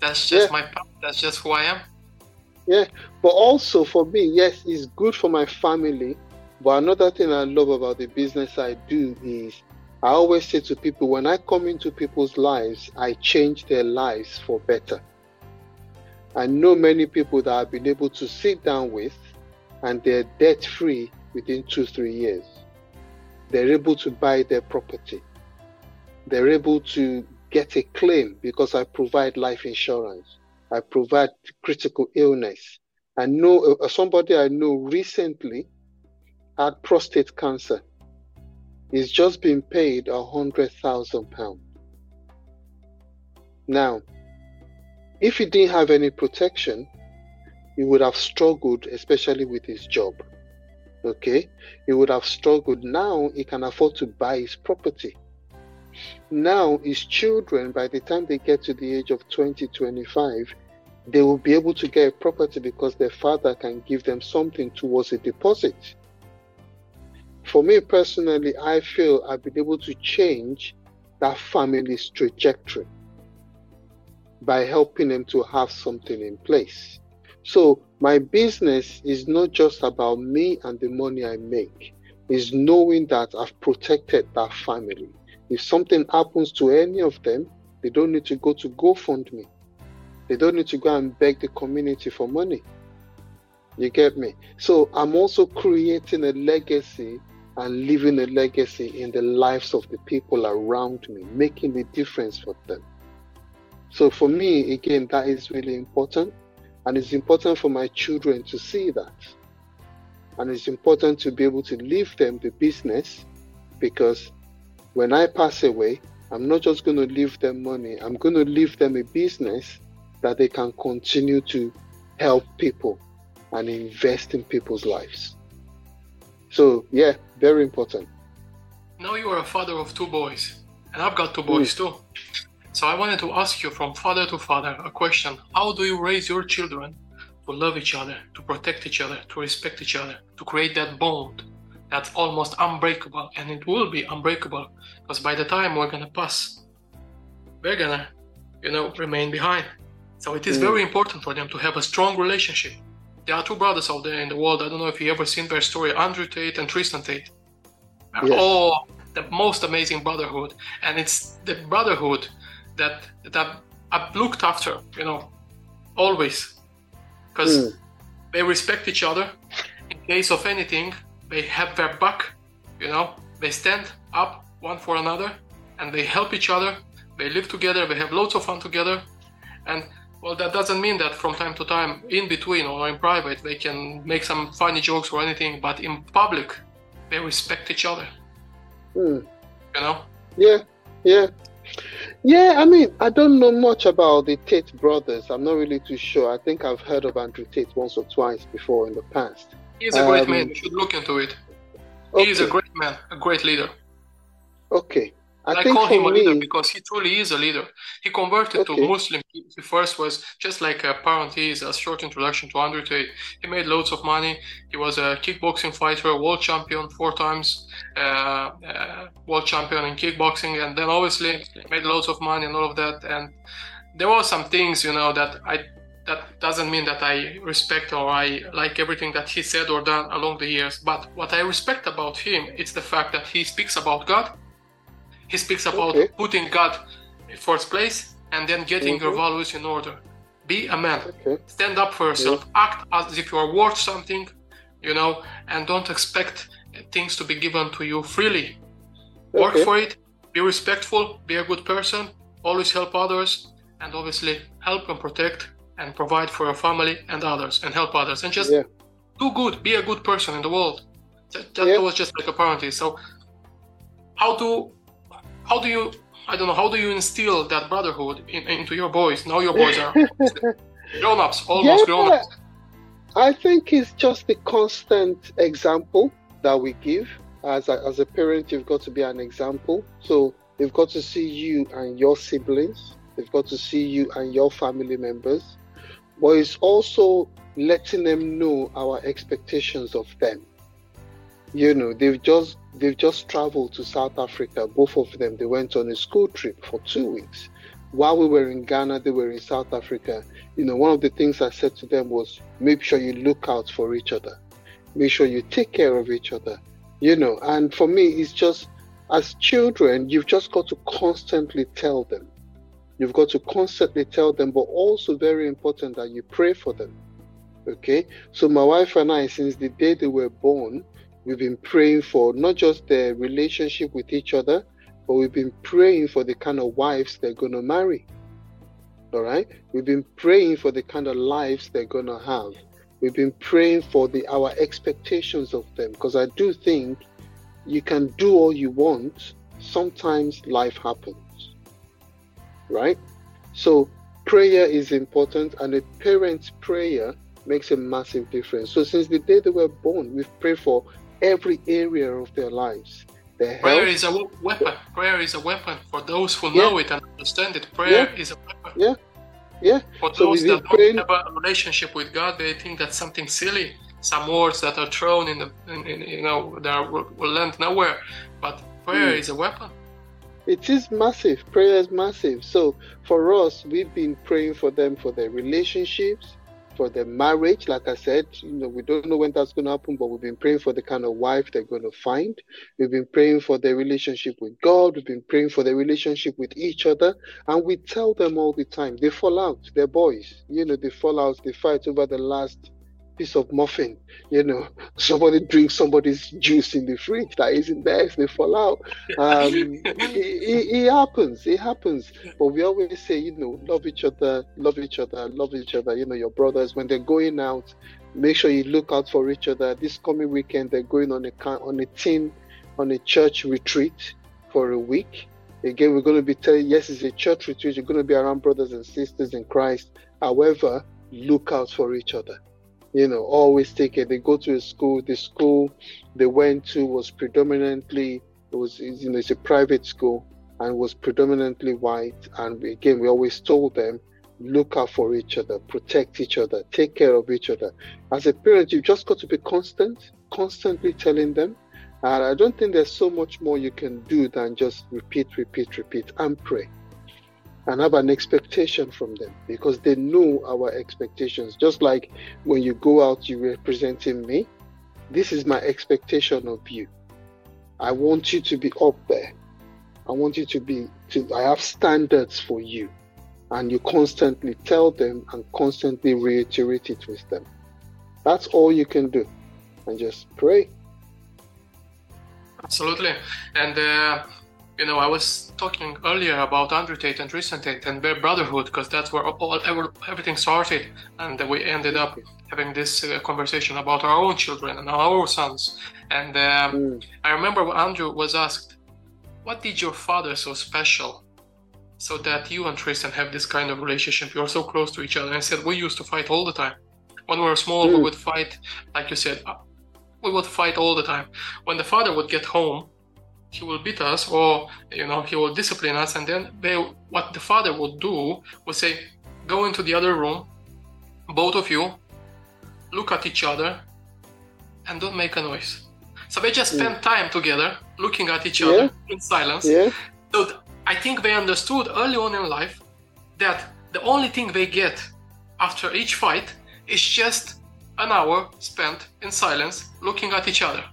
That's just my path. That's just who I am. Yeah, but also for me, yes, it's good for my family. But another thing I love about the business I do is I always say to people when I come into people's lives, I change their lives for better. I know many people that I've been able to sit down with and they're debt free within two, three years. They're able to buy their property. They're able to get a claim because I provide life insurance. I provide critical illness. I know uh, somebody I know recently had prostate cancer. He's just been paid a hundred thousand pounds. Now, if he didn't have any protection, he would have struggled, especially with his job. Okay, he would have struggled. Now he can afford to buy his property. Now, his children, by the time they get to the age of 20, 25, they will be able to get a property because their father can give them something towards a deposit. For me personally, I feel I've been able to change that family's trajectory by helping them to have something in place. So, my business is not just about me and the money I make, is knowing that I've protected that family. If something happens to any of them, they don't need to go to GoFundMe. They don't need to go and beg the community for money. You get me? So I'm also creating a legacy and leaving a legacy in the lives of the people around me, making a difference for them. So for me, again, that is really important. And it's important for my children to see that. And it's important to be able to leave them the business because when I pass away, I'm not just going to leave them money, I'm going to leave them a business that they can continue to help people and invest in people's lives. So, yeah, very important. Now you are a father of two boys, and I've got two boys mm. too. So I wanted to ask you from father to father a question How do you raise your children to love each other, to protect each other, to respect each other, to create that bond that's almost unbreakable? And it will be unbreakable because by the time we're gonna pass, we're gonna, you know, remain behind. So it is mm. very important for them to have a strong relationship. There are two brothers out there in the world. I don't know if you ever seen their story, Andrew Tate and Tristan Tate. Yes. Oh, the most amazing brotherhood, and it's the brotherhood that that I've looked after, you know, always, because mm. they respect each other. In case of anything, they have their back, you know. They stand up one for another, and they help each other. They live together. They have lots of fun together, and well, that doesn't mean that from time to time, in between or in private, they can make some funny jokes or anything, but in public, they respect each other. Mm. You know? Yeah, yeah. Yeah, I mean, I don't know much about the Tate brothers. I'm not really too sure. I think I've heard of Andrew Tate once or twice before in the past. He's a great um, man. You should look into it. Okay. He is a great man, a great leader. Okay. I, I call him a leader because he truly is a leader. He converted okay. to Muslim. He first was just like a parent. Is a short introduction to Andrew Tate. He made loads of money. He was a kickboxing fighter, world champion four times, uh, uh, world champion in kickboxing, and then obviously made loads of money and all of that. And there were some things, you know, that I that doesn't mean that I respect or I like everything that he said or done along the years. But what I respect about him, it's the fact that he speaks about God he speaks about okay. putting God in first place and then getting mm-hmm. your values in order. Be a man. Okay. Stand up for yourself. Yeah. Act as if you are worth something, you know, and don't expect things to be given to you freely. Okay. Work for it. Be respectful. Be a good person. Always help others, and obviously help and protect and provide for your family and others, and help others, and just yeah. do good. Be a good person in the world. That, that yeah. was just like a parenthesis. So, how to how do you I don't know how do you instill that brotherhood in, into your boys? Now your boys are [LAUGHS] grown-ups, almost yeah, grown-ups. I think it's just the constant example that we give. As a, as a parent, you've got to be an example. So they've got to see you and your siblings. They've got to see you and your family members. But it's also letting them know our expectations of them. You know, they've just they've just traveled to South Africa. Both of them, they went on a school trip for two weeks. While we were in Ghana, they were in South Africa. You know, one of the things I said to them was make sure you look out for each other, make sure you take care of each other. You know, and for me, it's just as children, you've just got to constantly tell them. You've got to constantly tell them, but also very important that you pray for them. Okay, so my wife and I, since the day they were born, we've been praying for not just their relationship with each other, but we've been praying for the kind of wives they're going to marry. All right, we've been praying for the kind of lives they're going to have. We've been praying for the our expectations of them because I do think you can do all you want. Sometimes life happens, right? So prayer is important, and a parent's prayer makes a massive difference. So since the day they were born, we've prayed for every area of their lives. Their Prayer health, is a weapon. Prayer is a weapon for those who know it and understand it. Prayer yeah. is a weapon. Yeah. Yeah. For so those that don't have a relationship with God, they think that's something silly. Some words that are thrown in the, in, in, you know, that will, will land nowhere. But prayer mm. is a weapon. It is massive. Prayer is massive. So for us, we've been praying for them for their relationships, for their marriage. Like I said, you know, we don't know when that's going to happen, but we've been praying for the kind of wife they're going to find. We've been praying for their relationship with God. We've been praying for their relationship with each other. And we tell them all the time, they fall out. They're boys. You know, they fall out. They fight over the last piece of muffin. You know, somebody drinks somebody's juice in the fridge that isn't theirs, they fall out. Um, [LAUGHS] it, it, it, happens, it happens. But we always say, you know, love each other, love each other, love each other. You know, your brothers when they're going out, make sure you look out for each other. This coming weekend, they're going on a on a team on a church retreat for a week. Again, we're going to be telling yes, it's a church retreat. You're going to be around brothers and sisters in Christ. However, look out for each other you know, always take it. They go to a school. The school they went to was predominantly it was you know it's a private school and was predominantly white. And we, again, we always told them, look out for each other, protect each other, take care of each other. As a parent, you've just got to be constant, constantly telling them. And I don't think there's so much more you can do than just repeat, repeat, repeat, and pray and have an expectation from them because they know our expectations. Just like when you go out, you're representing me. This is my expectation of you. I want you to be up there. I want you to be to I have standards for you. And you constantly tell them and constantly reiterate it with them. That's all you can do. And just pray. Absolutely. And uh you know, I was talking earlier about Andrew Tate and Tristan Tate and their brotherhood because that's where all everything started, and we ended up having this uh, conversation about our own children and our sons. And um, mm. I remember when Andrew was asked, "What did your father so special?" So that you and Tristan have this kind of relationship, you're so close to each other. And I said, We used to fight all the time. When we were small, mm. we would fight, like you said, uh, we would fight all the time. When the father would get home, he will beat us or you know he will discipline us and then they what the father would do would say go into the other room both of you look at each other and don't make a noise so they just spend mm. time together looking at each other yeah. in silence yeah. so th- i think they understood early on in life that the only thing they get after each fight is just an hour spent in silence looking at each other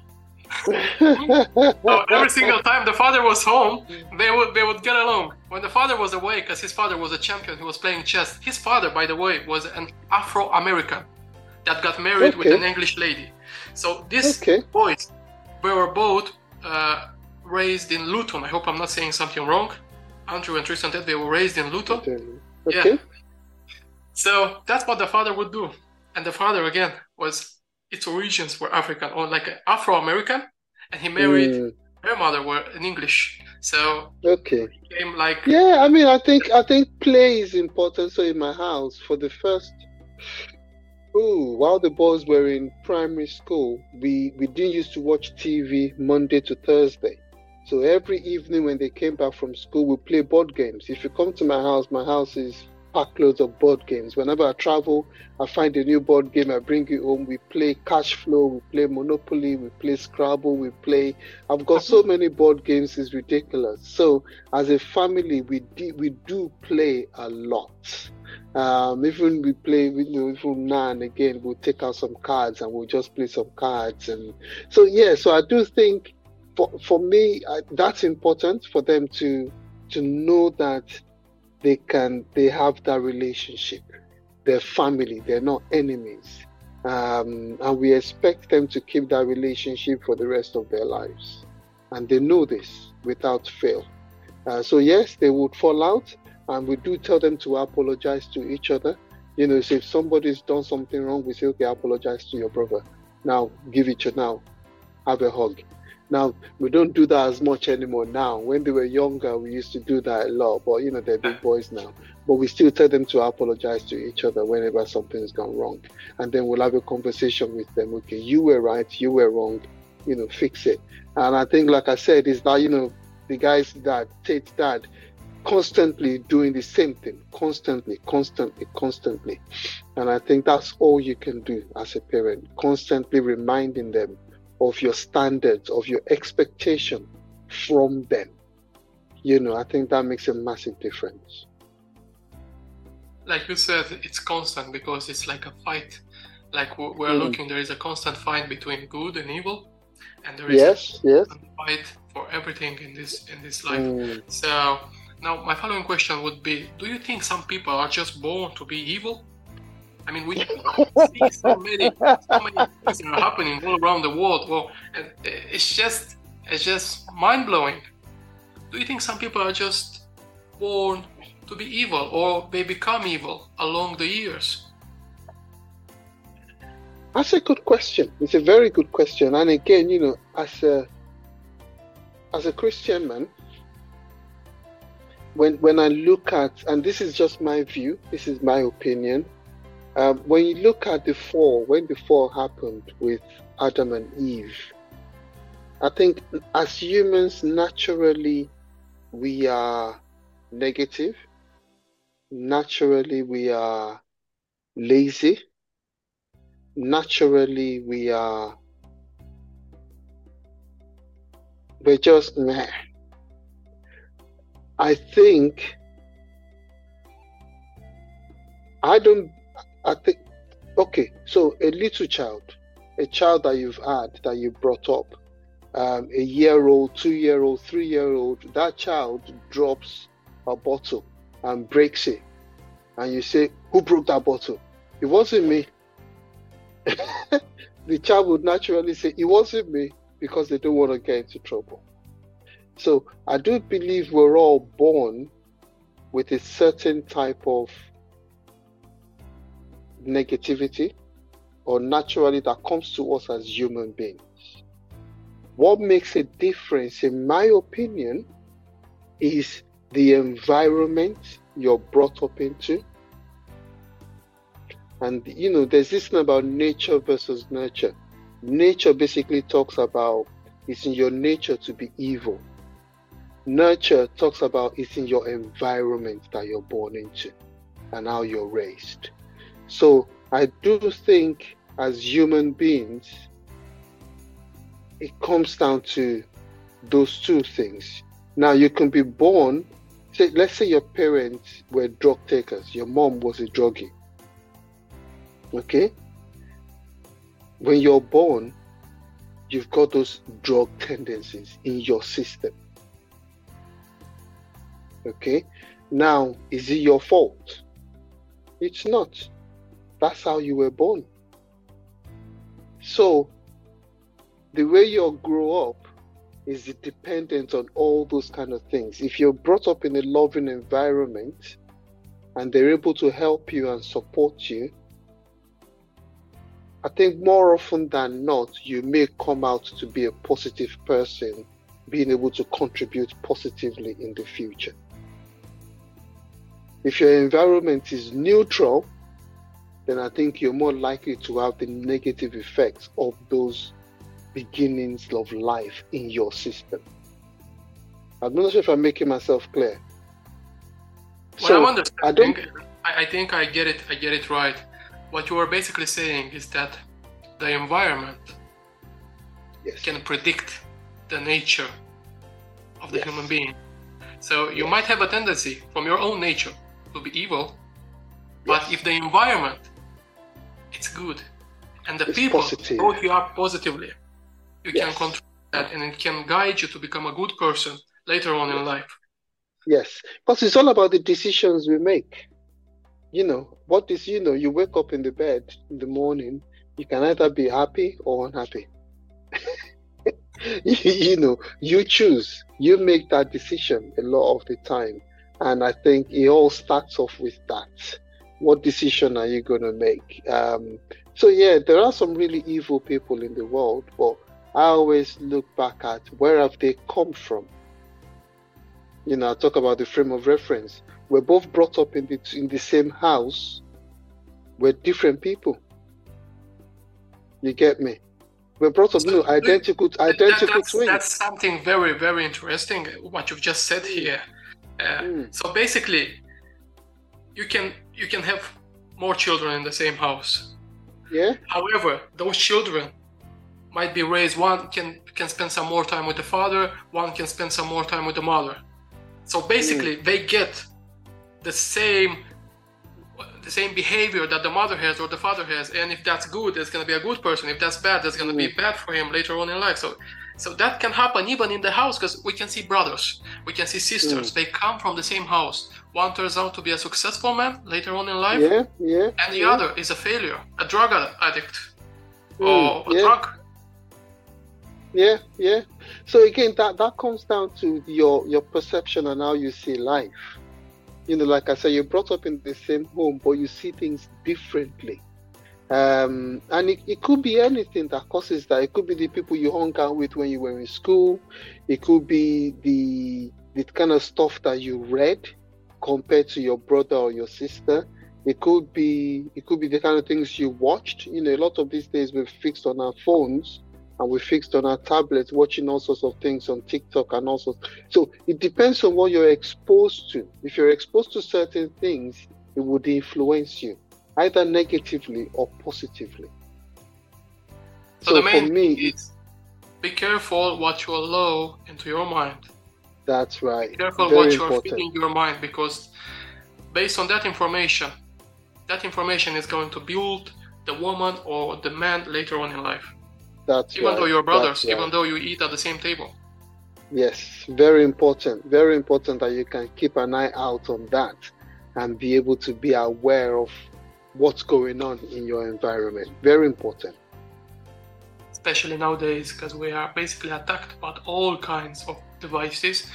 so every single time the father was home, they would they would get along. When the father was away, because his father was a champion, he was playing chess. His father, by the way, was an Afro-American that got married okay. with an English lady. So these okay. boys, they were both uh, raised in Luton. I hope I'm not saying something wrong. Andrew and Tristan, they were raised in Luton. Okay. Yeah. So that's what the father would do, and the father again was its origins were African or like Afro American, and he married mm. her mother were in English. So okay, became like yeah. I mean, I think I think play is important. So in my house, for the first, oh, while the boys were in primary school, we we didn't used to watch TV Monday to Thursday. So every evening when they came back from school, we play board games. If you come to my house, my house is pack loads of board games. Whenever I travel, I find a new board game, I bring it home. We play cash flow, we play Monopoly, we play Scrabble, we play. I've got so many board games, it's ridiculous. So as a family, we do, we do play a lot. Um, even we play, you know, even now and again, we'll take out some cards and we'll just play some cards. And so, yeah, so I do think for, for me, uh, that's important for them to to know that they can they have that relationship. They're family. They're not enemies, um, and we expect them to keep that relationship for the rest of their lives, and they know this without fail. Uh, so yes, they would fall out, and we do tell them to apologize to each other. You know, so if somebody's done something wrong, we say, okay, apologize to your brother. Now give it to now, have a hug now we don't do that as much anymore now. When they were younger, we used to do that a lot, but you know they're big boys now. But we still tell them to apologize to each other whenever something's gone wrong, and then we'll have a conversation with them. Okay, you were right, you were wrong, you know, fix it. And I think, like I said, is that you know the guys that Tate's dad constantly doing the same thing, constantly, constantly, constantly. And I think that's all you can do as a parent, constantly reminding them of your standards, of your expectation from them. You know, I think that makes a massive difference. Like you said, it's constant because it's like a fight. Like we're mm. looking, there is a constant fight between good and evil, and there is yes, a yes. fight for everything in this in this life. Mm. So now my following question would be: Do you think some people are just born to be evil, I mean, we see so many, so many things are happening all around the world. Well, it's just, it's just mind blowing. Do you think some people are just born to be evil, or they become evil along the years? That's a good question. It's a very good question. And again, you know, as a as a Christian man, when when I look at, and this is just my view, this is my opinion, um, when you look at the fall, when the fall happened with Adam and Eve, I think as humans, naturally, we are negative. Naturally, we are lazy. Naturally, we are. We're just meh. I think I don't I think, okay, so a little child, a child that you've had, that you brought up, um, a year old, two year old, three year old, that child drops a bottle and breaks it. And you say, Who broke that bottle? It wasn't me. [LAUGHS] the child would naturally say, It wasn't me because they don't want to get into trouble. So I do believe we're all born with a certain type of negativity or naturally that comes to us as human beings. What makes a difference, in my opinion, is the environment you're brought up into. And you know, there's this thing about nature versus nurture. Nature basically talks about it's in your nature to be evil. Nurture talks about it's in your environment that you're born into and how you're raised. So I do think as human beings, it comes down to those two things. Now you can be born, say, let's say your parents were drug takers, your mom was a druggie. Okay? When you're born, you've got those drug tendencies in your system. Okay? Now, is it your fault? It's not. That's how you were born. So, the way you grow up is dependent on all those kind of things. If you're brought up in a loving environment and they're able to help you and support you, I think more often than not, you may come out to be a positive person, being able to contribute positively in the future. If your environment is neutral, then I think you're more likely to have the negative effects of those beginnings of life in your system. I'm not sure if I'm making myself clear. Well, so, I'm understanding. I, I think I get it. I get it right. What you are basically saying is that the environment yes. can predict the nature of the yes. human being. So you yes. might have a tendency from your own nature to be evil, but if the environment it's good. And the it's people positive. brought you up positively. You yes. can control that and it can guide you to become a good person later on in life. Yes, because it's all about the decisions we make. You know, what is, you know, you wake up in the bed in the morning, you can either be happy or unhappy. [LAUGHS] you know, you choose, you make that decision a lot of the time. And I think it all starts off with that. What decision are you going to make? Um, so, yeah, there are some really evil people in the world, but I always look back at where have they come from? You know, I talk about the frame of reference. We're both brought up in the in the same house. We're different people. You get me? We're brought up, so no, identical, identical that, that's, twins. That's something very, very interesting. What you've just said here. Uh, mm. So basically, you can you can have more children in the same house. Yeah. However, those children might be raised. One can can spend some more time with the father. One can spend some more time with the mother. So basically, mm. they get the same the same behavior that the mother has or the father has, and if that's good, it's going to be a good person. If that's bad, that's going to mm. be bad for him later on in life. So, so that can happen even in the house because we can see brothers, we can see sisters. Mm. They come from the same house. One turns out to be a successful man later on in life, yeah, yeah, and the yeah. other is a failure, a drug addict, mm, or a yeah. drunk. Yeah, yeah. So again, that that comes down to your your perception and how you see life. You know, like I said, you're brought up in the same home, but you see things differently. Um, and it, it could be anything that causes that. It could be the people you hung out with when you were in school. It could be the the kind of stuff that you read compared to your brother or your sister. It could be it could be the kind of things you watched. You know, a lot of these days we're fixed on our phones and we're fixed on our tablets watching all sorts of things on TikTok and all sorts. So it depends on what you're exposed to. If you're exposed to certain things, it would influence you either negatively or positively. So, so the main for me, is be careful what you allow into your mind. That's right. Be careful Very what you are feeding your mind because based on that information, that information is going to build the woman or the man later on in life. That's even right. though you're brothers, That's even right. though you eat at the same table. Yes, very important. Very important that you can keep an eye out on that and be able to be aware of what's going on in your environment. Very important. Especially nowadays, because we are basically attacked by all kinds of devices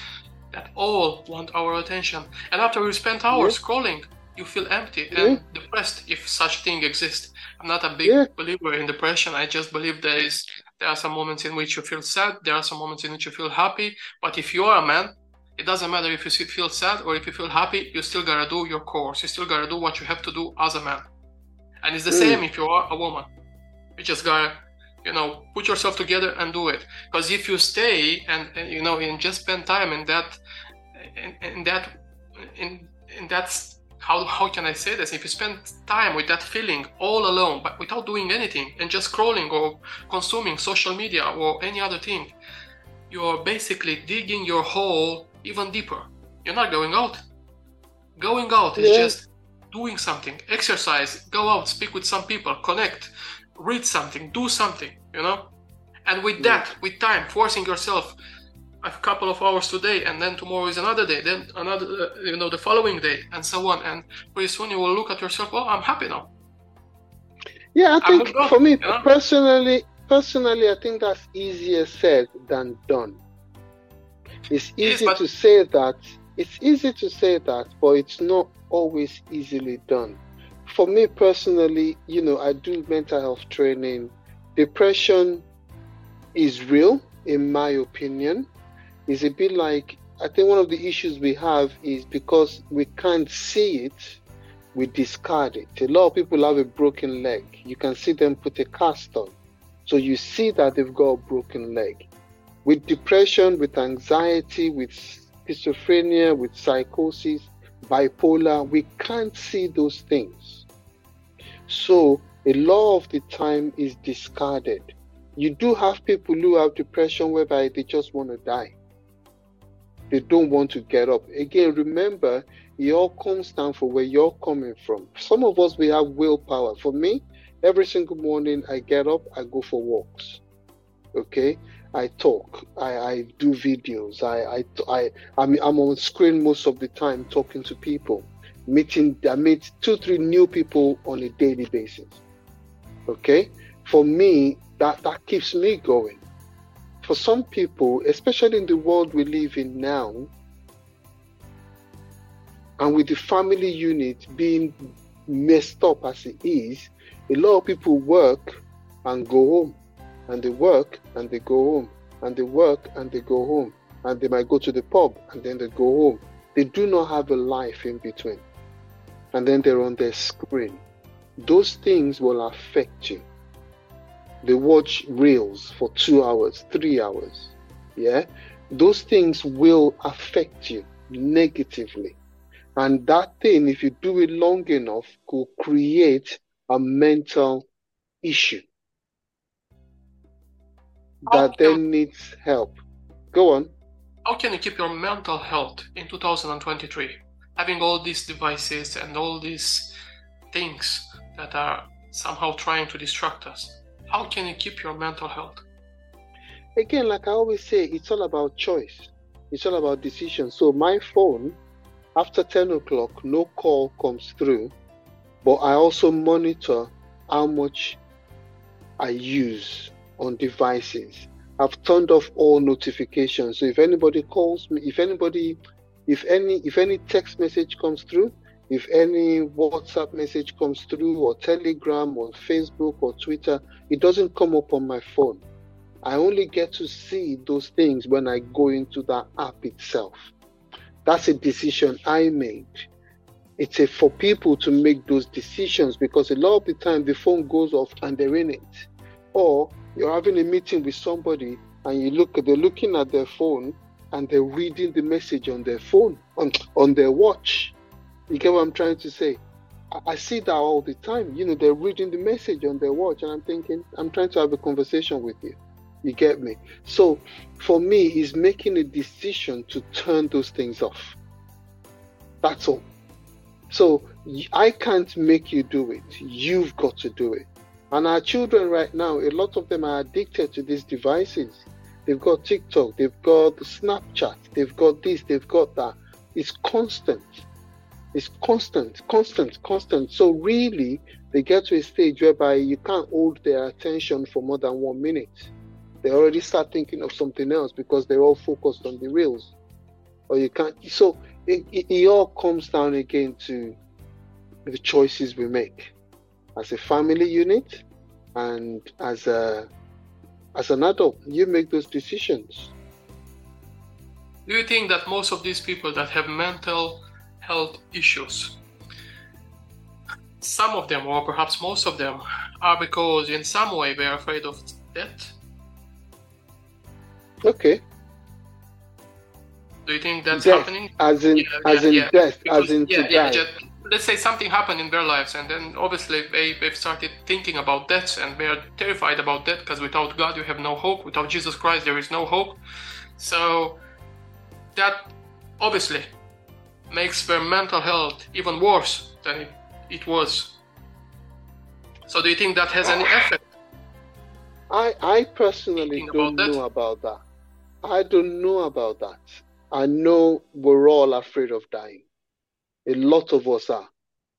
that all want our attention. And after we spend hours yeah. scrolling, you feel empty and yeah. depressed if such thing exists. I'm not a big yeah. believer in depression. I just believe there is there are some moments in which you feel sad, there are some moments in which you feel happy. But if you are a man, it doesn't matter if you feel sad or if you feel happy, you still gotta do your course. You still gotta do what you have to do as a man. And it's the mm. same if you are a woman. You just gotta, you know, put yourself together and do it. Because if you stay and, and, you know and just spend time in that in, in that in in that how, how can I say this? If you spend time with that feeling all alone, but without doing anything and just scrolling or consuming social media or any other thing, you're basically digging your hole even deeper. You're not going out. Going out is just doing something, exercise, go out, speak with some people, connect, read something, do something, you know? And with yeah. that, with time, forcing yourself a couple of hours today and then tomorrow is another day then another uh, you know the following day and so on and pretty soon you will look at yourself oh i'm happy now yeah i think for me you know? personally personally i think that's easier said than done it's easy but... to say that it's easy to say that but it's not always easily done for me personally you know i do mental health training depression is real in my opinion is a bit like I think one of the issues we have is because we can't see it, we discard it. A lot of people have a broken leg. You can see them put a cast on. So you see that they've got a broken leg. With depression, with anxiety, with schizophrenia, with psychosis, bipolar, we can't see those things. So a lot of the time is discarded. You do have people who have depression whereby they just want to die they don't want to get up. Again, remember, it all comes down for where you're coming from. Some of us, we have willpower. For me, every single morning I get up, I go for walks. Okay? I talk, I, I do videos, I, I, I, I'm, I'm on screen most of the time talking to people, meeting, I meet two, three new people on a daily basis. Okay. For me, that, that keeps me going. For some people, especially in the world we live in now, and with the family unit being messed up as it is, a lot of people work and go home, and they work and they go home, and they work and they go home, and they might go to the pub and then they go home. They do not have a life in between, and then they're on their screen. Those things will affect you. They watch reels for two hours, three hours. Yeah, those things will affect you negatively and that thing, if you do it long enough, could create a mental issue that then needs help. Go on. How can you keep your mental health in 2023? Having all these devices and all these things that are somehow trying to distract us. How can you keep your mental health? Again, like I always say, it's all about choice. It's all about decision. So my phone after 10 o'clock, no call comes through, but I also monitor how much I use on devices. I've turned off all notifications. So if anybody calls me, if anybody, if any, if any text message comes through, if any WhatsApp message comes through, or Telegram, or Facebook, or Twitter, it doesn't come up on my phone. I only get to see those things when I go into that app itself. That's a decision I made. It's a, for people to make those decisions because a lot of the time the phone goes off and they're in it. Or you're having a meeting with somebody and you look they're looking at their phone and they're reading the message on their phone, on, on their watch. You get what I'm trying to say? I, I see that all the time. You know, they're reading the message on their watch, and I'm thinking, I'm trying to have a conversation with you. You get me? So for me, he's making a decision to turn those things off. That's all. So I can't make you do it. You've got to do it. And our children right now, a lot of them are addicted to these devices. They've got TikTok, they've got Snapchat, they've got this, they've got that. It's constant. It's constant, constant, constant. So really, they get to a stage whereby you can't hold their attention for more than one minute they already start thinking of something else because they're all focused on the reels or you can't so it, it, it, all comes down again to the choices we make as a family unit and as a as an adult you make those decisions do you think that most of these people that have mental health issues some of them or perhaps most of them are because in some way they are afraid of death Okay. Do you think that's death, happening? As in, yeah, as yeah, in yeah. death, because, as in yeah, yeah, just, let's say something happened in their lives, and then obviously they, they've started thinking about death, and they are terrified about death because without God you have no hope. Without Jesus Christ there is no hope. So that obviously makes their mental health even worse than it, it was. So do you think that has any effect? I I personally don't know about that. I don't know about that. I know we're all afraid of dying. A lot of us are.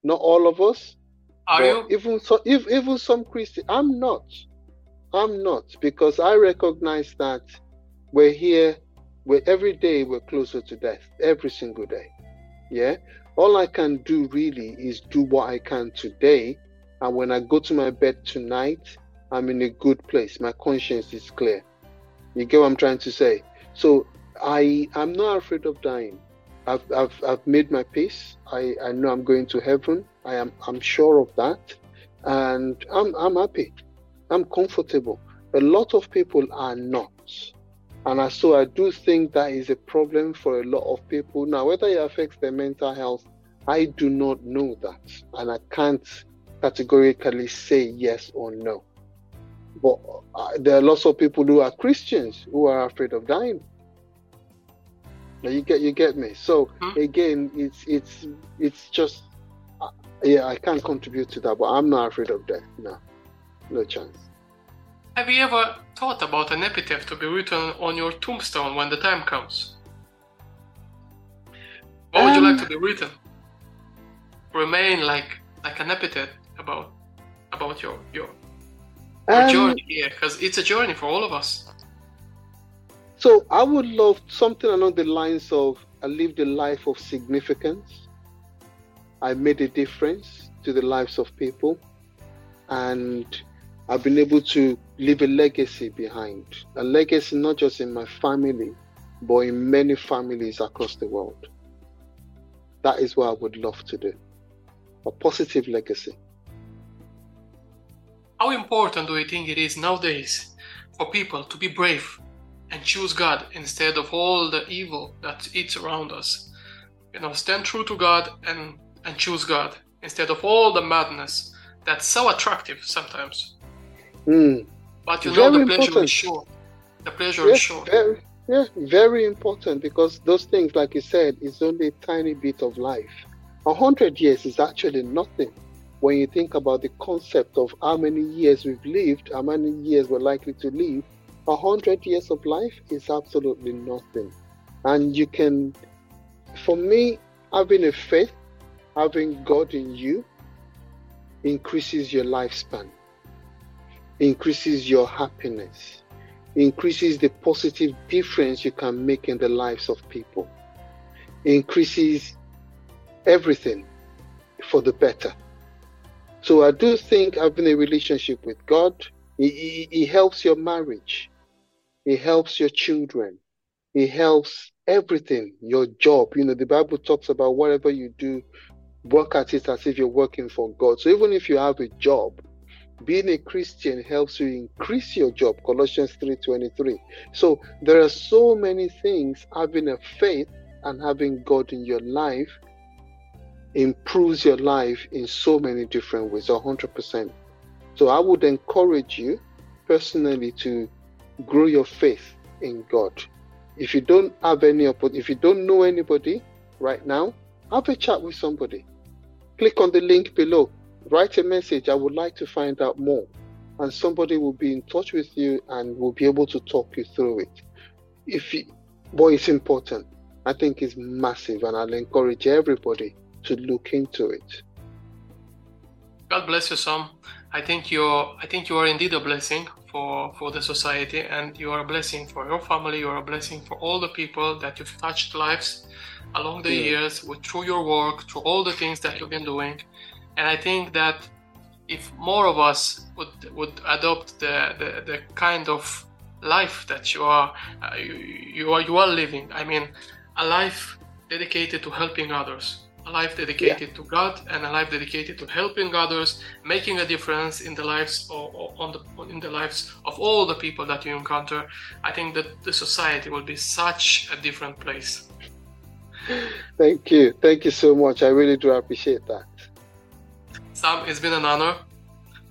Not all of us. Are you? Even so, if, even some Christians. I'm not. I'm not because I recognize that we're here. We're every day we're closer to death. Every single day. Yeah. All I can do really is do what I can today, and when I go to my bed tonight, I'm in a good place. My conscience is clear. You get what I'm trying to say? So I I'm not afraid of dying. I've I've, I've made my peace. I, I know I'm going to heaven. I am I'm sure of that. And I'm I'm happy. I'm comfortable. A lot of people are not. And so I do think that is a problem for a lot of people. Now, whether it affects their mental health, I do not know that. And I can't categorically say yes or no. But uh, there are lots of people who are Christians who are afraid of dying. Now you get you get me. So hmm again, it's it's it's just uh, yeah, I can't contribute to that, but I'm not afraid of death. No, no chance. have you ever thought about an epitaph to be written on your tombstone when the time comes? What would you like to be written? Remain like like an epitaph about about your your, your Um, journey here, because it's a journey for all of us. So I would love something along the lines of I lived a life of significance. I made a difference to the lives of people, and I've been able to leave a legacy behind. A legacy not just in my family, but in many families across the world. That is what I would love to do. A positive legacy. How important do you think it is nowadays for people to be brave and choose God instead of all the evil that is around us? You know, stand true to God and, and choose God instead of all the madness that's so attractive sometimes. Hmm. But you know, the Very pleasure important. is sure. The pleasure is Yes, sure. very, yeah, very important because those things, like you said, is only a tiny bit of life. A hundred years is actually nothing when you think about the concept of how many years we've lived, how many years we're likely to live. A hundred years of life is absolutely nothing, and you can, for me, having a faith, having God in you, increases your lifespan, increases your happiness increases the positive difference you can make in the lives of people, increases everything for the better. So I do think having a relationship with God, it, it, it helps your marriage, it helps your children, it helps everything, your job. You know, the Bible talks about whatever you do, work at it as if you're working for God. So even if you have a job, being a christian helps you increase your job colossians 3.23 so there are so many things having a faith and having god in your life improves your life in so many different ways 100% so i would encourage you personally to grow your faith in god. If you don't have any if you don't know anybody right now have a chat with somebody. Click on the link below. Write a message. I would like to find out more. And somebody will be in touch with you and will be able to talk you through it. If you, boy it's important. I think it's massive and i'll encourage everybody to look into it. God bless you, Sam. I think you're I think you are indeed a blessing for for the society and you are a blessing for your family, you are a blessing for all the people that you've touched lives along the Yeah. years with through your work, through all the things that you've been doing. And I think that if more of us would would adopt the the, the kind of life that you are uh, you, you are you are living, I mean a life dedicated to helping others a life dedicated to God and a life dedicated to helping others, making a difference in the lives of, on the in the lives of all the people that you encounter. I think that the society will be such a different place. thank you thank you so much i really do appreciate that Sam, it's been an honor.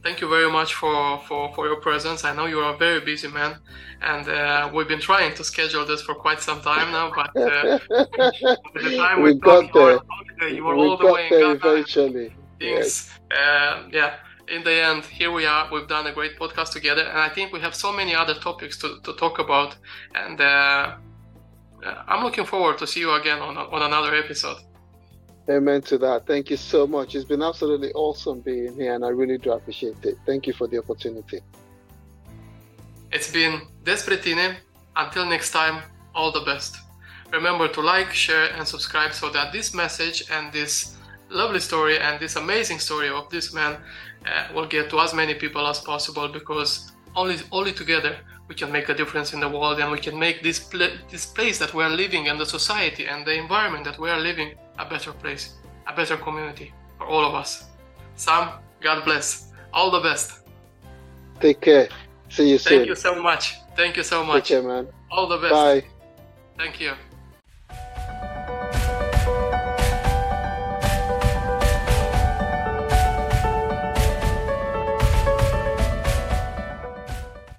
Thank you very much for, for, for your presence. I know you are a very busy man, and uh, we've been trying to schedule this for quite some time now. But uh, by [LAUGHS] the time we we got talked, you were there you were we all the way in there Ghana. eventually things. Uh, yeah, in the end, here we are. We've done a great podcast together, and I think we have so many other topics to, to talk about. And uh, uh, I'm looking forward to see you again on, on another episode. Amen to that. Thank you so much. It's been absolutely awesome being here, and I really do appreciate it. Thank you for the opportunity. It's been Despre Tine. Until next time, all the best. Remember to like, share, and subscribe so that this message and this lovely story and this amazing story of this man uh, will get to as many people as possible because only only together we can make a difference in the world and we can make this pla- this place that we are living and the society and the environment that we are living a better place, a better community for all of us. Sam, God bless. All the best. Take care. See you soon. Thank you so much. Thank you so Take much. care, man. All the best. Bye. Thank you.